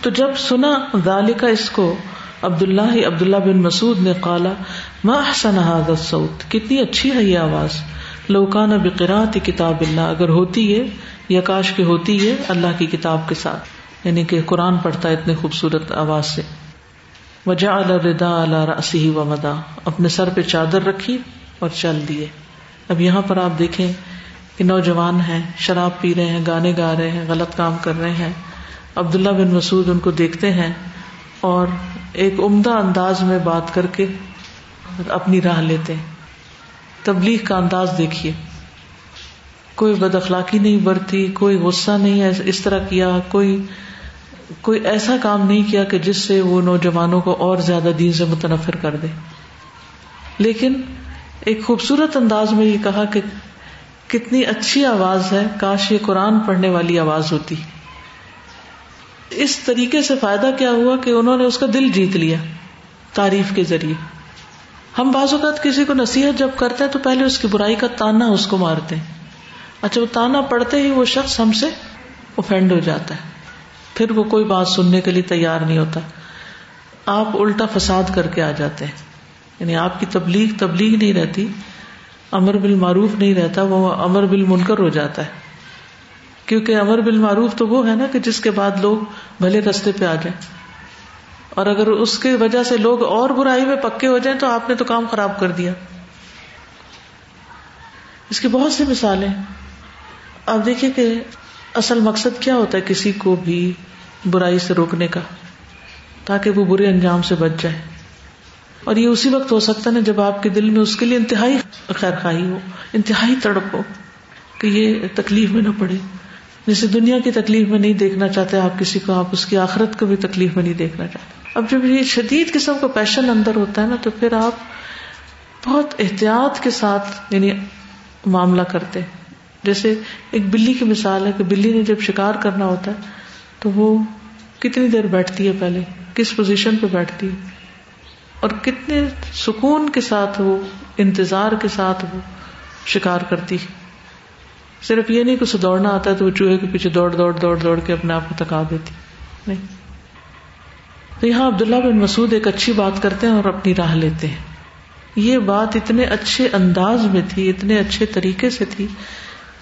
تو جب سنا ذالکا اس کو عبد اللہ عبد اللہ بن مسعود نے کالا ما احسن هذا الصوت؟ کتنی اچھی ہے یہ آواز۔ لوکان بقرات کتاب اللہ، اگر ہوتی ہے یا کاش کے ہوتی ہے اللہ کی کتاب کے ساتھ یعنی کہ قرآن پڑھتا ہے اتنے خوبصورت آواز سے۔ وجا الردا اللہ رسی و مدا اپنے سر پہ چادر رکھی اور چل دیے۔ اب یہاں پر آپ دیکھیں کہ نوجوان ہیں، شراب پی رہے ہیں، گانے گا رہے ہیں، غلط کام کر رہے ہیں۔ عبداللہ بن مسعود ان کو دیکھتے ہیں اور ایک عمدہ انداز میں بات کر کے اپنی راہ لیتے ہیں۔ تبلیغ کا انداز دیکھیے۔ کوئی بد اخلاقی نہیں برتی، کوئی غصہ نہیں اس طرح کیا، کوئی کوئی ایسا کام نہیں کیا کہ جس سے وہ نوجوانوں کو اور زیادہ دین سے متنفر کر دے۔ لیکن ایک خوبصورت انداز میں یہ کہا کہ کتنی اچھی آواز ہے، کاش یہ قرآن پڑھنے والی آواز ہوتی۔ اس طریقے سے فائدہ کیا ہوا کہ انہوں نے اس کا دل جیت لیا تعریف کے ذریعے۔ ہم بعض اوقات کسی کو نصیحت جب کرتے ہیں تو پہلے اس کی برائی کا تانا اس کو مارتے ہیں۔ اچھا وہ تانا پڑتے ہی وہ شخص ہم سے اوفینڈ ہو جاتا ہے۔ پھر وہ کوئی بات سننے کے لیے تیار نہیں ہوتا۔ آپ الٹا فساد کر کے آ جاتے ہیں۔ یعنی آپ کی تبلیغ تبلیغ نہیں رہتی، امر بال معروف نہیں رہتا، وہ امر بال منکر ہو جاتا ہے۔ کیونکہ امر بال معروف تو وہ ہے نا کہ جس کے بعد لوگ بھلے رستے پہ آ جائیں۔ اور اگر اس کی وجہ سے لوگ اور برائی میں پکے ہو جائیں تو آپ نے تو کام خراب کر دیا۔ اس کی بہت سی مثالیں۔ آپ دیکھیے کہ اصل مقصد کیا ہوتا ہے کسی کو بھی برائی سے روکنے کا، تاکہ وہ برے انجام سے بچ جائے اور یہ اسی وقت ہو سکتا ہے نا جب آپ کے دل میں اس کے لیے انتہائی خیر خواہی ہو، انتہائی تڑپ ہو کہ یہ تکلیف میں نہ پڑے۔ جیسے دنیا کی تکلیف میں نہیں دیکھنا چاہتے، آپ کسی کو، آپ اس کی آخرت کو بھی تکلیف میں نہیں دیکھنا چاہتے۔ اب جب یہ شدید قسم کا پیشن اندر ہوتا ہے نا، تو پھر آپ بہت احتیاط کے ساتھ یعنی معاملہ کرتے۔ جیسے ایک بلی کی مثال ہے کہ بلی نے جب شکار کرنا ہوتا ہے، تو وہ کتنی دیر بیٹھتی ہے پہلے؟ کس پوزیشن پہ بیٹھتی ہے؟ اور کتنے سکون کے ساتھ وہ، انتظار کے ساتھ وہ شکار کرتی ہے۔ صرف یہ نہیں کہ اسے دوڑنا آتا ہے تو وہ چوہے کے پیچھے دوڑ دوڑ دوڑ دوڑ کے اپنے آپ کو تکا دیتی نہیں۔ تو یہاں عبداللہ بن مسعود ایک اچھی بات کرتے ہیں اور اپنی راہ لیتے ہیں۔ یہ بات اتنے اچھے انداز میں تھی، اتنے اچھے طریقے سے تھی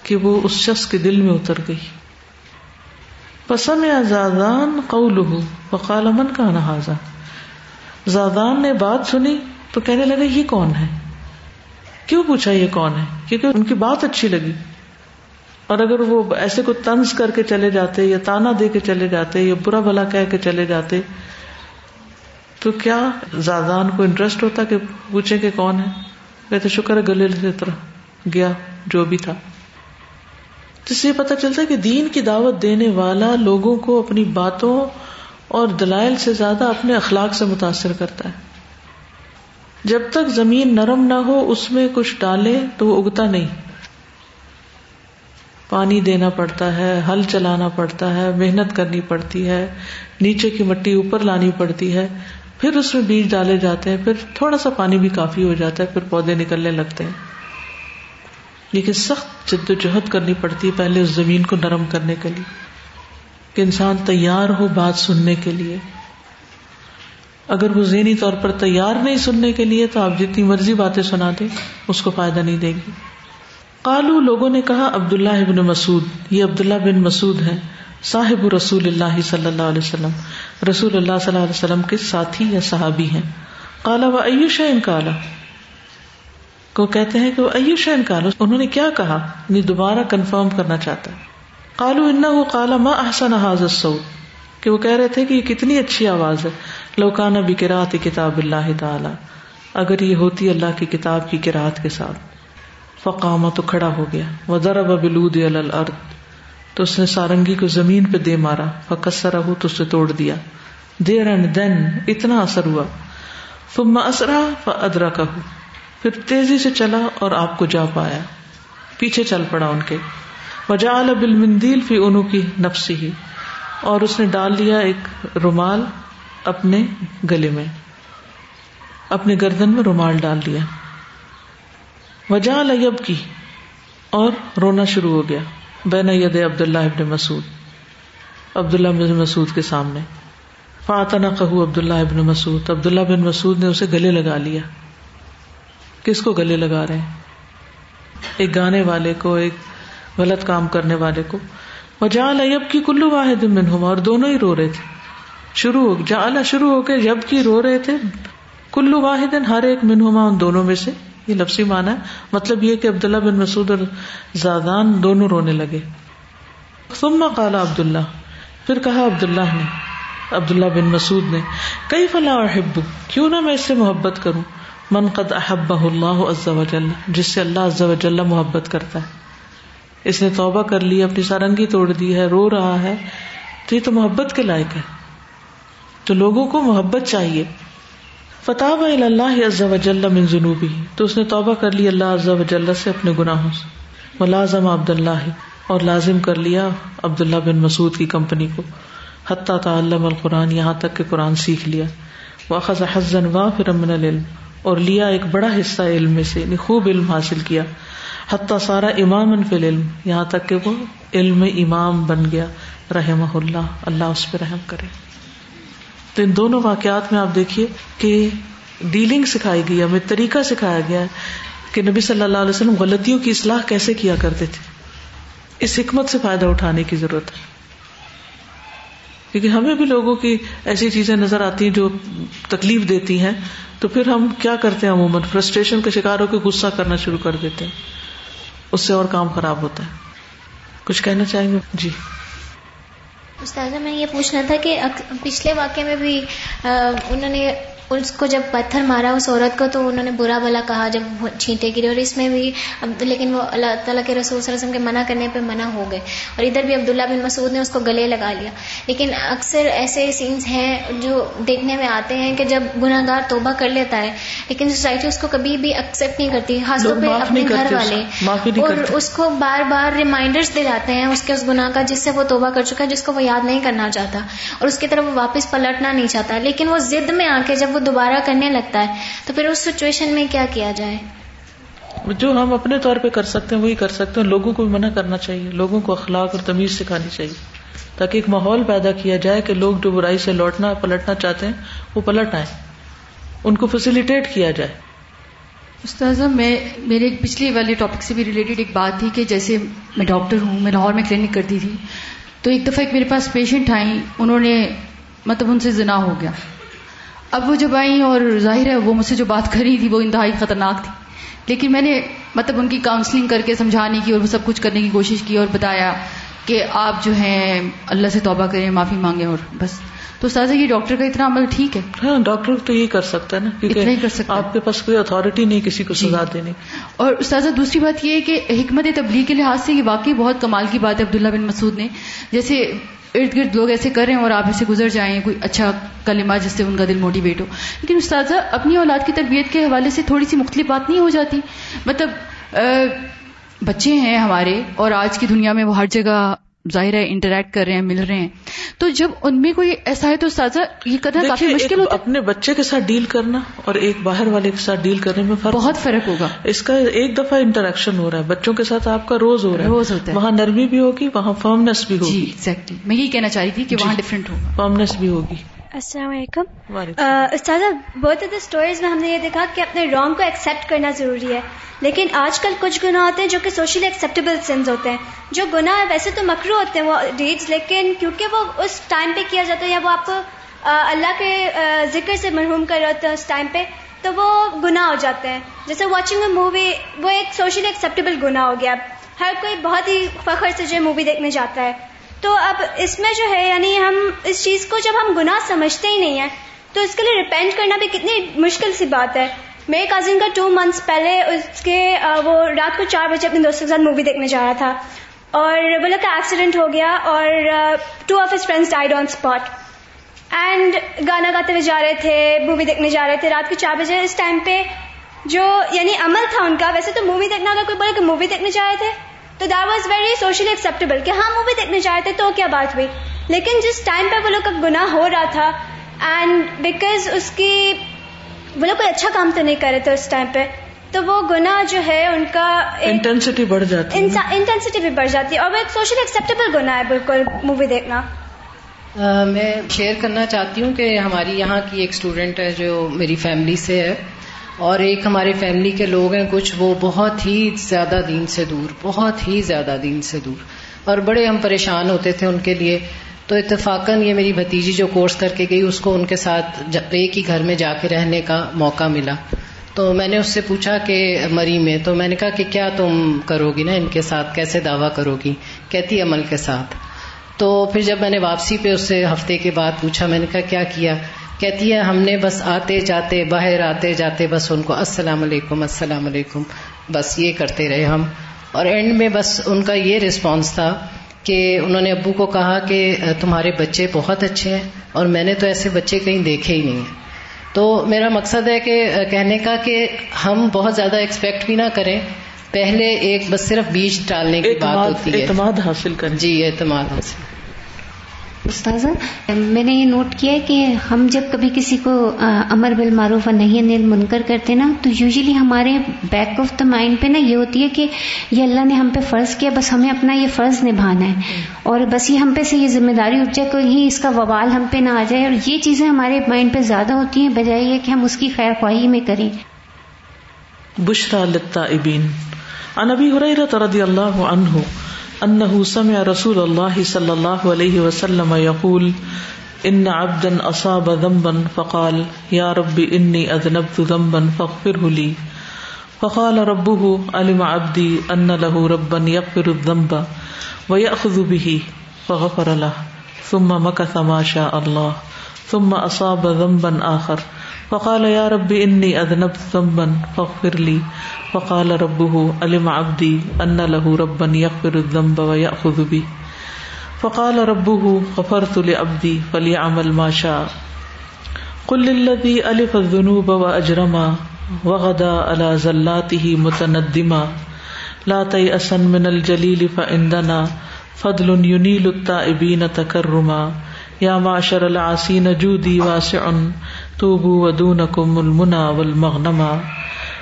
کہ وہ اس شخص کے دل میں اتر گئی۔ پسم یا زادان قول وقال امن کا نہذا زادان نے بات سنی تو کہنے لگے، یہ کون ہے؟ کیوں پوچھا یہ کون ہے؟ کیونکہ ان کی بات اچھی لگی۔ اور اگر وہ ایسے کو تنز کر کے چلے جاتے، یا تانا دے کے چلے جاتے، یا برا بھلا کہہ کے چلے جاتے، تو کیا زادان کو انٹرسٹ ہوتا کہ پوچھے کہ کون ہے؟ کہتے، شکر ہے گلے سے طرح گیا، جو بھی تھا۔ جس سے پتا چلتا ہے کہ دین کی دعوت دینے والا لوگوں کو اپنی باتوں اور دلائل سے زیادہ اپنے اخلاق سے متاثر کرتا ہے۔ جب تک زمین نرم نہ ہو، اس میں کچھ ڈالے تو وہ اگتا نہیں۔ پانی دینا پڑتا ہے، ہل چلانا پڑتا ہے، محنت کرنی پڑتی ہے، نیچے کی مٹی اوپر لانی پڑتی ہے۔ پھر اس میں بیج ڈالے جاتے ہیں، پھر تھوڑا سا پانی بھی کافی ہو جاتا ہے، پھر پودے نکلنے لگتے ہیں۔ لیکن سخت جد و جہد کرنی پڑتی ہے پہلے اس زمین کو نرم کرنے کے لیے۔ کہ انسان تیار ہو بات سننے کے لیے۔ اگر وہ ذہنی طور پر تیار نہیں سننے کے لیے تو آپ جتنی مرضی باتیں سنا دیں، اس کو فائدہ نہیں دے گی قالو، لوگوں نے کہا، عبداللہ ابن مسعود، یہ عبداللہ بن مسعود ہے صاحب رسول اللہ صلی اللہ علیہ وسلم۔ رسول اللہ صلی اللہ علیہ وسلم کے ساتھی یا صحابی ہیں۔ کالا و ایوش ان کالا کو کہتے ہیں کہ وہ ایوش ان کالا انہوں نے کیا کہا؟ دوبارہ کنفرم کرنا چاہتا ہے۔ کالو ان کالا ما احسن حاضر سعود کہ وہ کہہ رہے تھے کہ یہ کتنی اچھی آواز ہے۔ لوکانا بھی کراط کتاب اللہ تعالی، اگر یہ ہوتی اللہ کی کتاب کی کراط کے ساتھ۔ فقام تو کھڑا ہو گیا۔ وہ ذرا بلود الارض، تو اس نے سارنگی کو زمین پہ دے مارا۔ فکسر ہو تو اسے توڑ دیا۔ دیر اینڈ دین اتنا اثر ہوا۔ فما اسرا ادرا کہ پھر تیزی سے چلا اور آپ کو جا پایا۔ پیچھے چل پڑا ان کے۔ وجا بل مندیل فی انو کی نفسی ہی اور اس نے ڈال لیا ایک رومال اپنے گلے میں، اپنے گردن میں رومال ڈال دیا وجہ لیب کی اور رونا شروع ہو گیا۔ بین ید عبد اللہ ابن مسعود عبد اللہ بن مسعود کے سامنے۔ فاتنا کہ عبد اللہ ابن مسعود عبد اللہ بن مسعود نے اسے گلے لگا لیا۔ کس کو گلے لگا رہے ہیں؟ ایک گانے والے کو، ایک غلط کام کرنے والے کو۔ وجہ لیب کی کلو واحد منہما اور دونوں ہی رو رہے تھے۔ شروع ہو شروع ہو کے جب کی رو رہے تھے۔ کلو واحد، ہر ایک منہما، ان دونوں میں سے۔ یہ لفظی مانا ہے۔ مطلب یہ کہ عبداللہ بن مسعود اور زادان دونوں رونے لگے۔ ثم قال عبد اللہ پھر کہا عبد اللہ نے عبد اللہ بن مسعود نے کئی فلاح احب؟ کیوں نہ میں اس سے محبت کروں؟ من قد احب اللہ عز و جل جس سے اللہ عز و جل محبت کرتا ہے۔ اس نے توبہ کر لی، اپنی سارنگی توڑ دی ہے، رو رہا ہے۔ تو یہ تو محبت کے لائق ہے۔ تو لوگوں کو محبت چاہیے۔ فتح اللہ عز و جل من جنوبی تو اس نے توبہ کر لی اللہ عز و جل سے اپنے گناہوں سے۔ ملازم عبد اللہ اور لازم کر لیا عبد اللہ بن مسعود کی کمپنی کو۔ حتیٰ تعلم القرآن، یہاں تک کہ قرآن سیکھ لیا۔ واخذ حزن وا من العلم۔ اور لیا ایک بڑا حصہ علم میں سے یعنی خوب علم حاصل کیا۔ حتیٰ سارا امام فی العلم یہاں تک کہ وہ علم امام بن گیا رحم اللہ اللہ اس پہ رحم کرے۔ تو ان دونوں واقعات میں آپ دیکھیے کہ ڈیلنگ سکھائی گئی، ہمیں طریقہ سکھایا گیا کہ نبی صلی اللہ علیہ وسلم غلطیوں کی اصلاح کیسے کیا کرتے تھے۔ اس حکمت سے فائدہ اٹھانے کی ضرورت ہے۔ کیونکہ ہمیں بھی لوگوں کی ایسی چیزیں نظر آتی ہیں جو تکلیف دیتی ہیں، تو پھر ہم کیا کرتے ہیں عموماً؟ فرسٹریشن کا شکار ہو کے غصہ کرنا شروع کر دیتے ہیں۔ اس سے اور کام خراب ہوتا ہے۔ کچھ کہنا چاہیں گے؟ جی۔ استاذہ، میں یہ پوچھنا تھا کہ پچھلے واقعے میں بھی انہوں نے اس کو جب پتھر مارا اس عورت کو، تو انہوں نے برا بلا کہا جب چھینٹے گرے اور اس میں بھی لیکن وہ اللہ تعالیٰ کے رسول صلی اللہ علیہ وسلم کے منع کرنے پہ منع ہو گئے۔ اور ادھر بھی عبداللہ بن مسعود نے اس کو گلے لگا لیا۔ لیکن اکثر ایسے سینس ہیں جو دیکھنے میں آتے ہیں کہ جب گناہ گار توبہ کر لیتا ہے لیکن سوسائٹی اس کو کبھی بھی ایکسپٹ نہیں کرتی خاص طور پہ اپنے گھر والے۔ اور اس کو بار بار ریمائنڈرس دلاتے ہیں اس کے اس گناہ کا جس سے وہ توبہ کر چکا ہے جس کو وہ یاد نہیں کرنا چاہتا۔ اور اس کی طرف وہ واپس پلٹنا نہیں چاہتا۔ لیکن وہ ضد میں آ کے جب وہ دوبارہ کرنے لگتا ہے تو پھر اس سچویشن میں کیا کیا جائے؟ جو ہم اپنے طور پہ کر سکتے ہیں وہی کر سکتے ہیں۔ لوگوں کو بھی منع کرنا چاہیے لوگوں کو اخلاق اور تمیز سکھانی چاہیے۔ تاکہ ایک ماحول پیدا کیا جائے کہ لوگ جو برائی سے لوٹنا پلٹنا چاہتے ہیں، وہ پلٹ آئے ان کو فیسلٹیٹ کیا جائے۔ استاذہ، میں، میرے پچھلی والے ٹاپک سے بھی ریلیٹڈ ایک بات تھی کہ جیسے میں ڈاکٹر ہوں، میں لاہور میں کلینک کرتی تھی، تو ایک دفعہ ایک میرے پاس پیشنٹ آئی انہوں نے مطلب ان سے زنا ہو گیا۔ اب وہ جب آئی اور ظاہر ہے وہ مجھ سے جو بات کری تھی وہ انتہائی خطرناک تھی۔ لیکن میں نے مطلب ان کی کاؤنسلنگ کر کے سمجھانے کی اور وہ سب کچھ کرنے کی کوشش کی اور بتایا۔ کہ آپ جو ہیں اللہ سے توبہ کریں معافی مانگیں اور بس۔ تو استاذہ یہ ڈاکٹر کا اتنا عمل ٹھیک ہے؟ ہاں ڈاکٹر تو یہ کر سکتا ہے نا اتنا ہی کر سکتا آپ کے پاس کوئی اتارٹی نہیں کسی کو جی۔ سزا دینے اور استاذہ دوسری بات یہ ہے کہ حکمت تبلیغ کے لحاظ سے یہ واقعی بہت کمال کی بات ہے عبداللہ بن مسعود نے۔ جیسے ارد گرد لوگ ایسے کر رہے ہیں اور آپ ایسے گزر جائیں کوئی اچھا کلمہ جس سے ان کا دل موٹیویٹ ہو۔ لیکن استاذہ اپنی اولاد کی تربیت کے حوالے سے تھوڑی سی مختلف بات نہیں ہو جاتی۔ مطلب بچے ہیں ہمارے اور آج کی دنیا میں وہ ہر جگہ ظاہر ہے انٹریکٹ کر رہے ہیں مل رہے ہیں۔ تو جب ان میں کوئی ایسا ہے تو سازا یہ کرنا کافی مشکل ہوتا اپنے بچے کے ساتھ ڈیل کرنا اور ایک باہر والے کے ساتھ ڈیل کرنے میں فرق بہت فرق ہوگا۔ اس کا ایک دفعہ انٹریکشن ہو رہا ہے۔ بچوں کے ساتھ آپ کا روز ہو رہا ہے۔ روز ہوتا ہے۔ وہاں نرمی بھی ہوگی وہاں فارمنس بھی ہوگی۔ جی ایگزیکٹلی میں یہی کہنا چاہ رہی تھی کہ وہاں ڈفرینٹ ہوگا۔ فارمنس بھی ہوگی۔ السلام علیکم۔ استاد بہت زیادہ اسٹوریز میں ہم نے یہ دیکھا کہ اپنے رانگ کو ایکسیپٹ کرنا ضروری ہے۔ لیکن آج کل کچھ گناہ ہوتے ہیں جو کہ سوشلی ایکسیپٹیبل سنز ہوتے ہیں۔ جو گناہ ویسے تو مکرو ہوتے ہیں وہ ڈیڈز لیکن کیونکہ وہ اس ٹائم پہ کیا جاتا ہے یا وہ آپ کو اللہ کے ذکر سے مرحوم کر رہے ہوتے ہیں اس ٹائم پہ تو وہ گناہ ہو جاتے ہیں۔ جیسے واچنگ اے مووی وہ ایک سوشلی ایکسیپٹیبل گناہ ہو گیا۔ ہر کوئی بہت ہی فخر سے جو مووی دیکھنے جاتا ہے۔ تو اب اس میں جو ہے یعنی ہم اس چیز کو جب ہم گناہ سمجھتے ہی نہیں ہیں، تو اس کے لیے ریپینٹ کرنا بھی کتنی مشکل سی بات ہے۔ میرے کزن کا ٹو منتھس پہلے اس کے وہ رات کو چار بجے اپنے دوستوں کے ساتھ مووی دیکھنے جا رہا تھا۔ اور وہ لوگ کا ایکسیڈنٹ ہو گیا اور two of his friends died on spot and گانا گاتے ہوئے جا رہے تھے مووی دیکھنے جا رہے تھے۔ رات کے چار بجے اس ٹائم پہ جو یعنی عمل تھا ان کا، ویسے تو مووی دیکھنا اگر کوئی بولے کہ مووی دیکھنے جا رہے تھے تو that was very socially acceptable کہ ہاں مووی دیکھنے جا رہے تھے تو کیا بات ہوئی؟ لیکن جس ٹائم پہ وہ لوگ کا گناہ ہو رہا تھا اینڈ بیکاز اس کی وہ لوگ کوئی اچھا کام تو نہیں کر رہے تھے اس ٹائم پہ تو وہ گنا جو ہے ان کا انٹینسٹی بڑھ جاتی انٹینسٹی بھی بڑھ جاتی ہے اور وہ ایک سوشل ایکسپٹیبل گنا ہے بالکل مووی دیکھنا۔ میں شیئر کرنا چاہتی ہوں کہ ہماری یہاں کی ایک اسٹوڈینٹ ہے جو میری فیملی سے ہے۔ اور ایک ہمارے فیملی کے لوگ ہیں، کچھ وہ بہت ہی زیادہ دین سے دور، بہت ہی زیادہ دین سے دور۔ اور بڑے ہم پریشان ہوتے تھے ان کے لیے۔ تو اتفاقاً یہ میری بھتیجی جو کورس کر کے گئی، اس کو ان کے ساتھ ایک ہی گھر میں جا کے رہنے کا موقع ملا۔ تو میں نے اس سے پوچھا کہ مری میں، تو میں نے کہا کہ کیا تم کرو گی نا ان کے ساتھ؟ کیسے دعویٰ کرو گی کہتی عمل کے ساتھ۔ تو پھر جب میں نے واپسی پہ اس سے ہفتے کے بعد پوچھا، میں نے کہا کیا کیا؟ کہتی ہے ہم نے بس آتے جاتے باہر آتے جاتے بس ان کو السلام علیکم السلام علیکم بس یہ کرتے رہے ہم۔ اور اینڈ میں بس ان کا یہ رسپانس تھا کہ انہوں نے ابو کو کہا کہ تمہارے بچے بہت اچھے ہیں اور میں نے تو ایسے بچے کہیں دیکھے ہی نہیں ہیں۔ تو میرا مقصد ہے کہ کہنے کا کہ ہم بہت زیادہ ایکسپیکٹ بھی نہ کریں۔ پہلے ایک بس صرف بیج ڈالنے کی بات ہوتی ہے۔ اعتماد حاصل کریں۔ جی اعتماد حاصل استاذہ، میں نے یہ نوٹ کیا ہے کہ ہم جب کبھی کسی کو امر بل معروف اور نہیں انل منکر کرتے نا، تو یوزلی ہمارے بیک آف دا مائنڈ پہ نا یہ ہوتی ہے کہ یہ اللہ نے ہم پہ فرض کیا، بس ہمیں اپنا یہ فرض نبھانا ہے۔ اور بس یہ ہم پہ سے یہ ذمہ داری اٹھ جائے، کوئی اس کا ووال ہم پہ نہ آ جائے۔ اور یہ چیزیں ہمارے مائنڈ پہ زیادہ ہوتی ہیں، بجائے یہ کہ ہم اس کی خیر خواہی میں کریں۔ بشرا للتائبین عن ابی ہریرہ رضی اللہ عنہ انه سمع رسول الله صلى الله عليه وسلم يقول ان عبدا اصاب ذنبا فقال يا رب اني اذنبت ذنبا فاغفره لي فقال ربه علم عبدي ان له ربا يغفر الذنب ويأخذ به فغفر له ثم مكث ما شاء الله ثم اصاب ذنبا اخر فقال يا رب اني اذنبت ذنبا فاغفر لي فقال ربه علم عبدي ان له ربا يغفر الذنب ويأخذ به. فقال ربه غفرت لعبدي فليعمل ما شاء. قل للذي الف الذنوب واجرما وغدا على زلاته متندما. لا تيأسا من الجليل فعندنا. فضل ينيل التائبين تكرما یا معاشر العاصین جودی واسع. توبوا ودونکم المنا والمغنما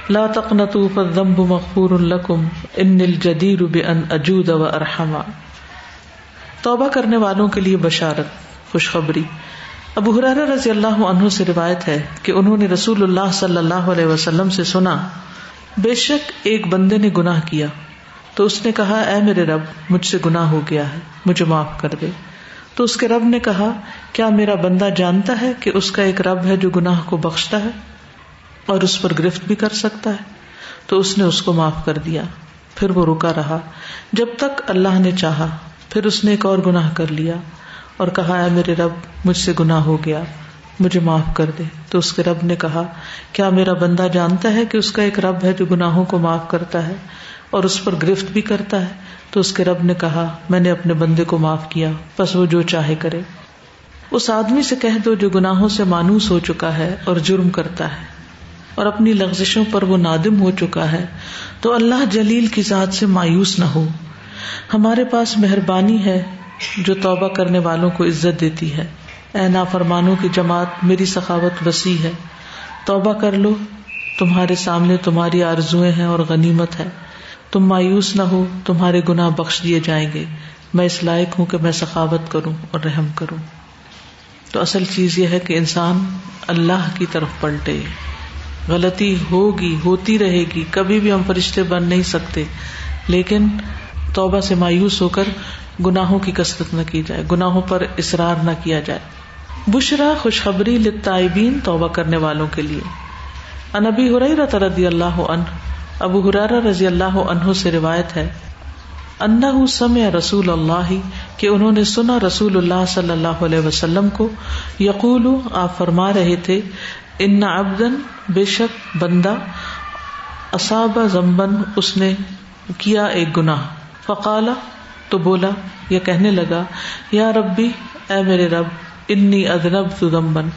لا تقنطوا فالذنب مغفور لكم ان الجدیر بان اجود وارحما توبہ کرنے والوں کے لیے بشارت، خوشخبری۔ ابو حرار رضی اللہ عنہ سے روایت ہے کہ انہوں نے رسول اللہ صلی اللہ علیہ وسلم سے سنا، بے شک ایک بندے نے گناہ کیا۔ تو اس نے کہا، اے میرے رب، مجھ سے گناہ ہو گیا ہے، مجھے معاف کر دے۔ تو اس کے رب نے کہا، کیا میرا بندہ جانتا ہے کہ اس کا ایک رب ہے جو گناہ کو بخشتا ہے اور اس پر گرفت بھی کر سکتا ہے؟ تو اس نے اس کو معاف کر دیا۔ پھر وہ رکا رہا۔ جب تک اللہ نے چاہا، پھر اس نے ایک اور گناہ کر لیا اور کہا ہے میرے رب، مجھ سے گناہ ہو گیا، مجھے معاف کر دے۔ تو اس کے رب نے کہا، کیا میرا بندہ جانتا ہے کہ اس کا ایک رب ہے جو گناہوں کو معاف کرتا ہے؟ اور اس پر گرفت بھی کرتا ہے۔ تو اس کے رب نے کہا، میں نے اپنے بندے کو معاف کیا، بس وہ جو چاہے کرے۔ اس آدمی سے کہہ دو جو گناہوں سے مانوس ہو چکا ہے اور جرم کرتا ہے، اور اپنی لغزشوں پر وہ نادم ہو چکا ہے۔ تو اللہ جلیل کی ذات سے مایوس نہ ہو۔ ہمارے پاس مہربانی ہے جو توبہ کرنے والوں کو عزت دیتی ہے۔ اے نافرمانوں کی جماعت، میری سخاوت وسیع ہے۔ توبہ کر لو، تمہارے سامنے تمہاری آرزویں ہیں اور غنیمت ہے۔ تم مایوس نہ ہو، تمہارے گناہ بخش دیے جائیں گے۔ میں اس لائق ہوں کہ میں سخاوت کروں اور رحم کروں۔ تو اصل چیز یہ ہے کہ انسان اللہ کی طرف پلٹے۔ غلطی ہوگی، ہوتی رہے گی، کبھی بھی ہم فرشتے بن نہیں سکتے۔ لیکن توبہ سے مایوس ہو کر گناہوں کی کسرت نہ کی جائے، گناہوں پر اصرار نہ کیا جائے۔ بشرا خوشخبری لطائبین توبہ کرنے والوں کے لیے۔ انبی حریرت رضی اللہ عنہ ابو حرار رضی اللہ عنہ سے روایت ہے انہ سمع رسول اللہ، کہ انہوں نے سنا رسول اللہ صلی اللہ علیہ وسلم کو یقول آپ فرما رہے تھے، ان ابدن بے شک بندہ اصاب زمبن اس نے کیا ایک گناہ۔ فقالا، تو بولا یا کہنے لگا، یا ربی، اے میرے رب، انی ادنب زمبن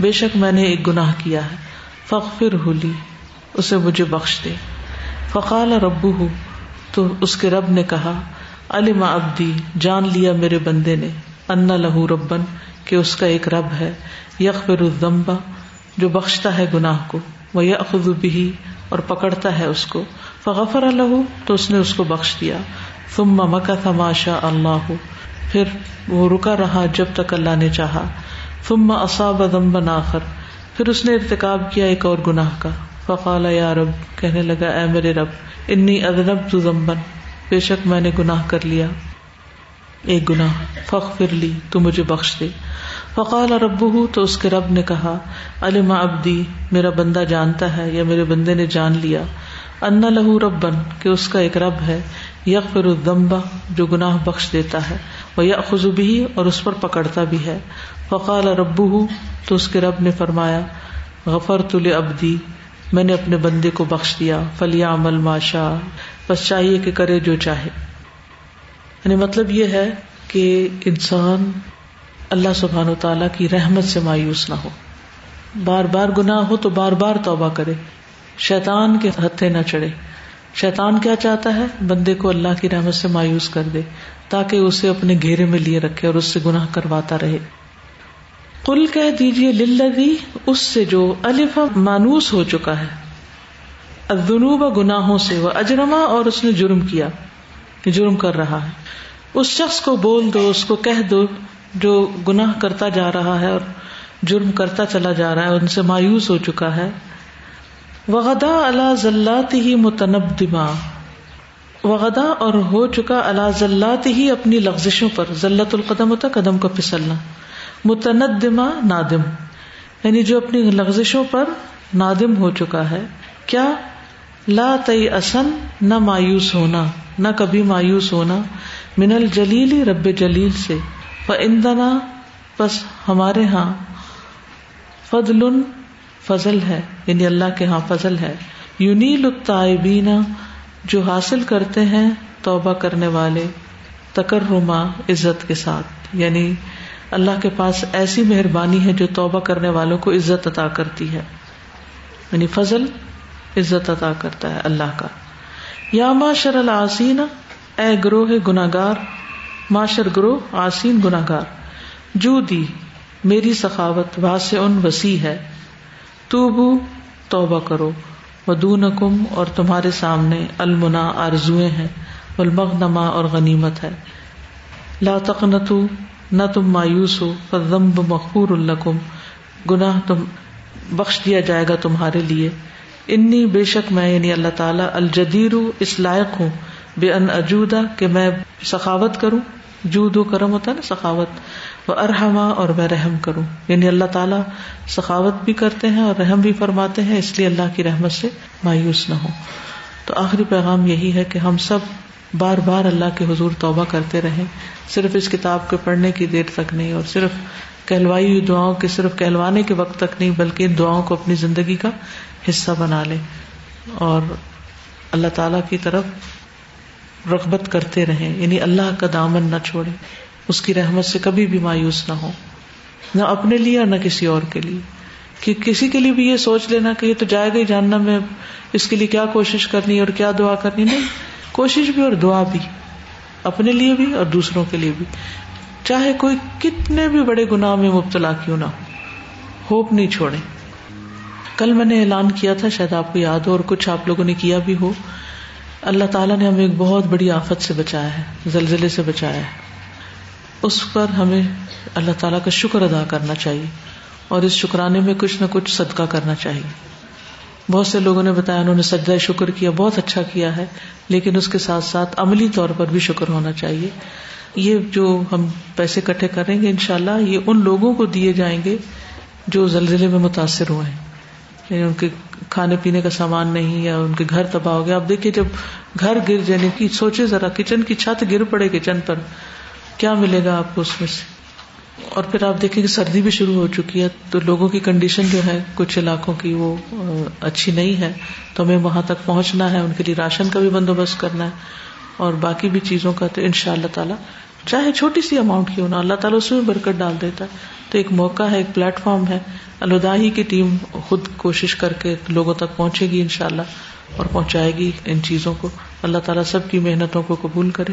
بے شک میں نے ایک گناہ کیا ہے فخر ہولی اسے مجھے بخش دے۔ فقال ربو ہوں تو اس کے رب نے کہا علما ابدی جان لیا میرے بندے نے انا لہو ربن، کہ اس کا ایک رب ہے یکبر الزمبا جو بخشتا ہے گناہ کو وہ یخذ بھی اور پکڑتا ہے اس کو، فغفر اللہ تو اس نے اس کو بخش دیا، ثم مکا تھماشا اللہ، پھر وہ رکا رہا جب تک اللہ نے چاہا، ثم اصاب ذنبا آخر، پھر اس نے ارتکاب کیا ایک اور گناہ کا۔ فقال، یا رب، کہنے لگا، اے میرے رب، انی ادنب تو زمبن بے شک میں نے گناہ کر لیا۔ ایک گناہ فخ فر لی، تو مجھے بخش دے۔ فقال رب ہوں تو اس کے رب نے کہا علما ابدی میرا بندہ جانتا ہے یا میرے بندے نے جان لیا۔ انا لہو ربن کہ اس کا ایک رب ہے۔ یک فر جو گناہ بخش دیتا ہے۔ وہ یا خزبی اور اس پر پکڑتا بھی ہے۔ فقال رب ہوں تو اس کے رب نے فرمایا غفر تل ابدی میں نے اپنے بندے کو بخش دیا۔ فلیا عمل ماشا بس چاہیے کہ کرے جو چاہے۔ یعنی مطلب یہ ہے کہ انسان اللہ سبحان و تعالی کی رحمت سے مایوس نہ ہو۔ بار بار گناہ ہو تو بار بار توبہ کرے۔ شیطان کے ہتھے نہ چڑھے۔ شیطان کیا چاہتا ہے؟ بندے کو اللہ کی رحمت سے مایوس کر دے، تاکہ اسے اپنے گھیرے میں لیے رکھے اور اس سے گناہ کرواتا رہے۔ کل کہہ دیجیے للذی، اس سے جو الف مانوس ہو چکا ہے۔ الذنوب گناہوں سے، وہ اجرما اور اس نے جرم کیا، جرم کر رہا ہے۔ اس شخص کو بول دو، اس کو کہہ دو جو گناہ کرتا جا رہا ہے اور جرم کرتا چلا جا رہا ہے، ان سے مایوس ہو چکا ہے۔ وغدا اللہ ذلات ہی متنب دما وغدا اور ہو چکا اللہ ذلات ہی اپنی لفزشوں پر ذلت القدم ہوتا قدم کا پھسلنا۔ متندما نادم۔ یعنی جو اپنی لغزشوں پر نادم ہو چکا ہے۔ کیا؟ لا تئی اصن نہ مایوس ہونا، نہ کبھی مایوس ہونا۔ من الجلیل رب جلیل سے۔ اندنا بس ہمارے ہاں فضل فضل ہے۔ یعنی اللہ کے ہاں فضل ہے۔ یونیل الطائبین، جو حاصل کرتے ہیں توبہ کرنے والے، تکرما، عزت کے ساتھ۔ یعنی اللہ کے پاس ایسی مہربانی ہے جو توبہ کرنے والوں کو عزت عطا کرتی ہے۔ یعنی فضل عزت عطا کرتا ہے اللہ کا۔ یا معاشر العصین اے گروہ گناگار معاشر گروہ آسین گناگار جو دی میری سخاوت واسع ان وسیع ہے تو بو توبہ کرو۔ ودون کم اور تمہارے سامنے المنا آرزویں ہیں، والمغنما اور غنیمت ہے۔ لا تقنتو نہ تم مایوس ہو فضمب مخور القم گناہ تم بخش دیا جائے گا تمہارے لیے۔ انی بے شک میں یعنی اللہ تعالیٰ الجدیر اس لائق ہوں۔ بے ان اجودا کہ میں سخاوت کروں۔ جود و کرم ہوتا ہے نا سخاوت۔ وہ ارحما اور میں رحم کروں۔ یعنی اللہ تعالیٰ سخاوت بھی کرتے ہیں اور رحم بھی فرماتے ہیں، اس لیے اللہ کی رحمت سے مایوس نہ ہو تو آخری پیغام یہی ہے کہ ہم سب بار بار اللہ کے حضور توبہ کرتے رہے صرف اس کتاب کے پڑھنے کی دیر تک نہیں اور صرف کہلوائی ہوئی دعاؤں کے صرف کہلوانے کے وقت تک نہیں، بلکہ ان دعاؤں کو اپنی زندگی کا حصہ بنا لے۔ اور اللہ تعالی کی طرف رغبت کرتے رہے یعنی اللہ کا دامن نہ چھوڑے۔ اس کی رحمت سے کبھی بھی مایوس نہ ہو نہ اپنے لیے اور نہ کسی اور کے لیے۔ کہ کسی کے لیے بھی یہ سوچ لینا کہ یہ تو جائے گا ہی جاننا میں، اس کے لیے کیا کوشش کرنی اور کیا دعا کرنی نہیں۔ کوشش بھی اور دعا بھی، اپنے لیے بھی اور دوسروں کے لیے بھی۔ چاہے کوئی کتنے بھی بڑے گناہ میں مبتلا کیوں نہ ہو، ہوپ نہیں چھوڑے کل میں نے اعلان کیا تھا، شاید آپ کو یاد ہو اور کچھ آپ لوگوں نے کیا بھی ہو۔ اللہ تعالیٰ نے ہمیں ایک بہت بڑی آفت سے بچایا ہے، زلزلے سے بچایا ہے۔ اس پر ہمیں اللہ تعالیٰ کا شکر ادا کرنا چاہیے اور اس شکرانے میں کچھ نہ کچھ صدقہ کرنا چاہیے۔ بہت سے لوگوں نے بتایا، انہوں نے سجدہ شکر کیا، بہت اچھا کیا ہے، لیکن اس کے ساتھ ساتھ عملی طور پر بھی شکر ہونا چاہیے۔ یہ جو ہم پیسے کٹھے کریں گے، انشاءاللہ یہ ان لوگوں کو دیے جائیں گے جو زلزلے میں متاثر ہوئے ہیں۔ یعنی ان کے کھانے پینے کا سامان نہیں یا ان کے گھر تباہ ہو گیا۔ آپ دیکھیے، جب گھر گر یعنی جانے کی سوچے ذرا، کچن کی چھت گر پڑے کچن پر، کیا ملے گا آپ کو اس میں سے؟ اور پھر آپ دیکھیں کہ سردی بھی شروع ہو چکی ہے، تو لوگوں کی کنڈیشن جو ہے، کچھ علاقوں کی وہ اچھی نہیں ہے۔ تو ہمیں وہاں تک پہنچنا ہے، ان کے لیے راشن کا بھی بندوبست کرنا ہے۔ اور باقی بھی چیزوں کا تو ان شاء اللہ تعالیٰ، چاہے چھوٹی سی اماؤنٹ کی ہونا اللہ تعالیٰ اس میں برکت ڈال دیتا ہے۔ تو ایک موقع ہے، ایک پلیٹ فارم ہے۔ الوداعی کی ٹیم خود کوشش کر کے لوگوں تک پہنچے گی ان شاء اللہ، اور پہنچائے گی ان چیزوں کو۔ اللہ تعالیٰ سب کی محنتوں کو قبول کرے۔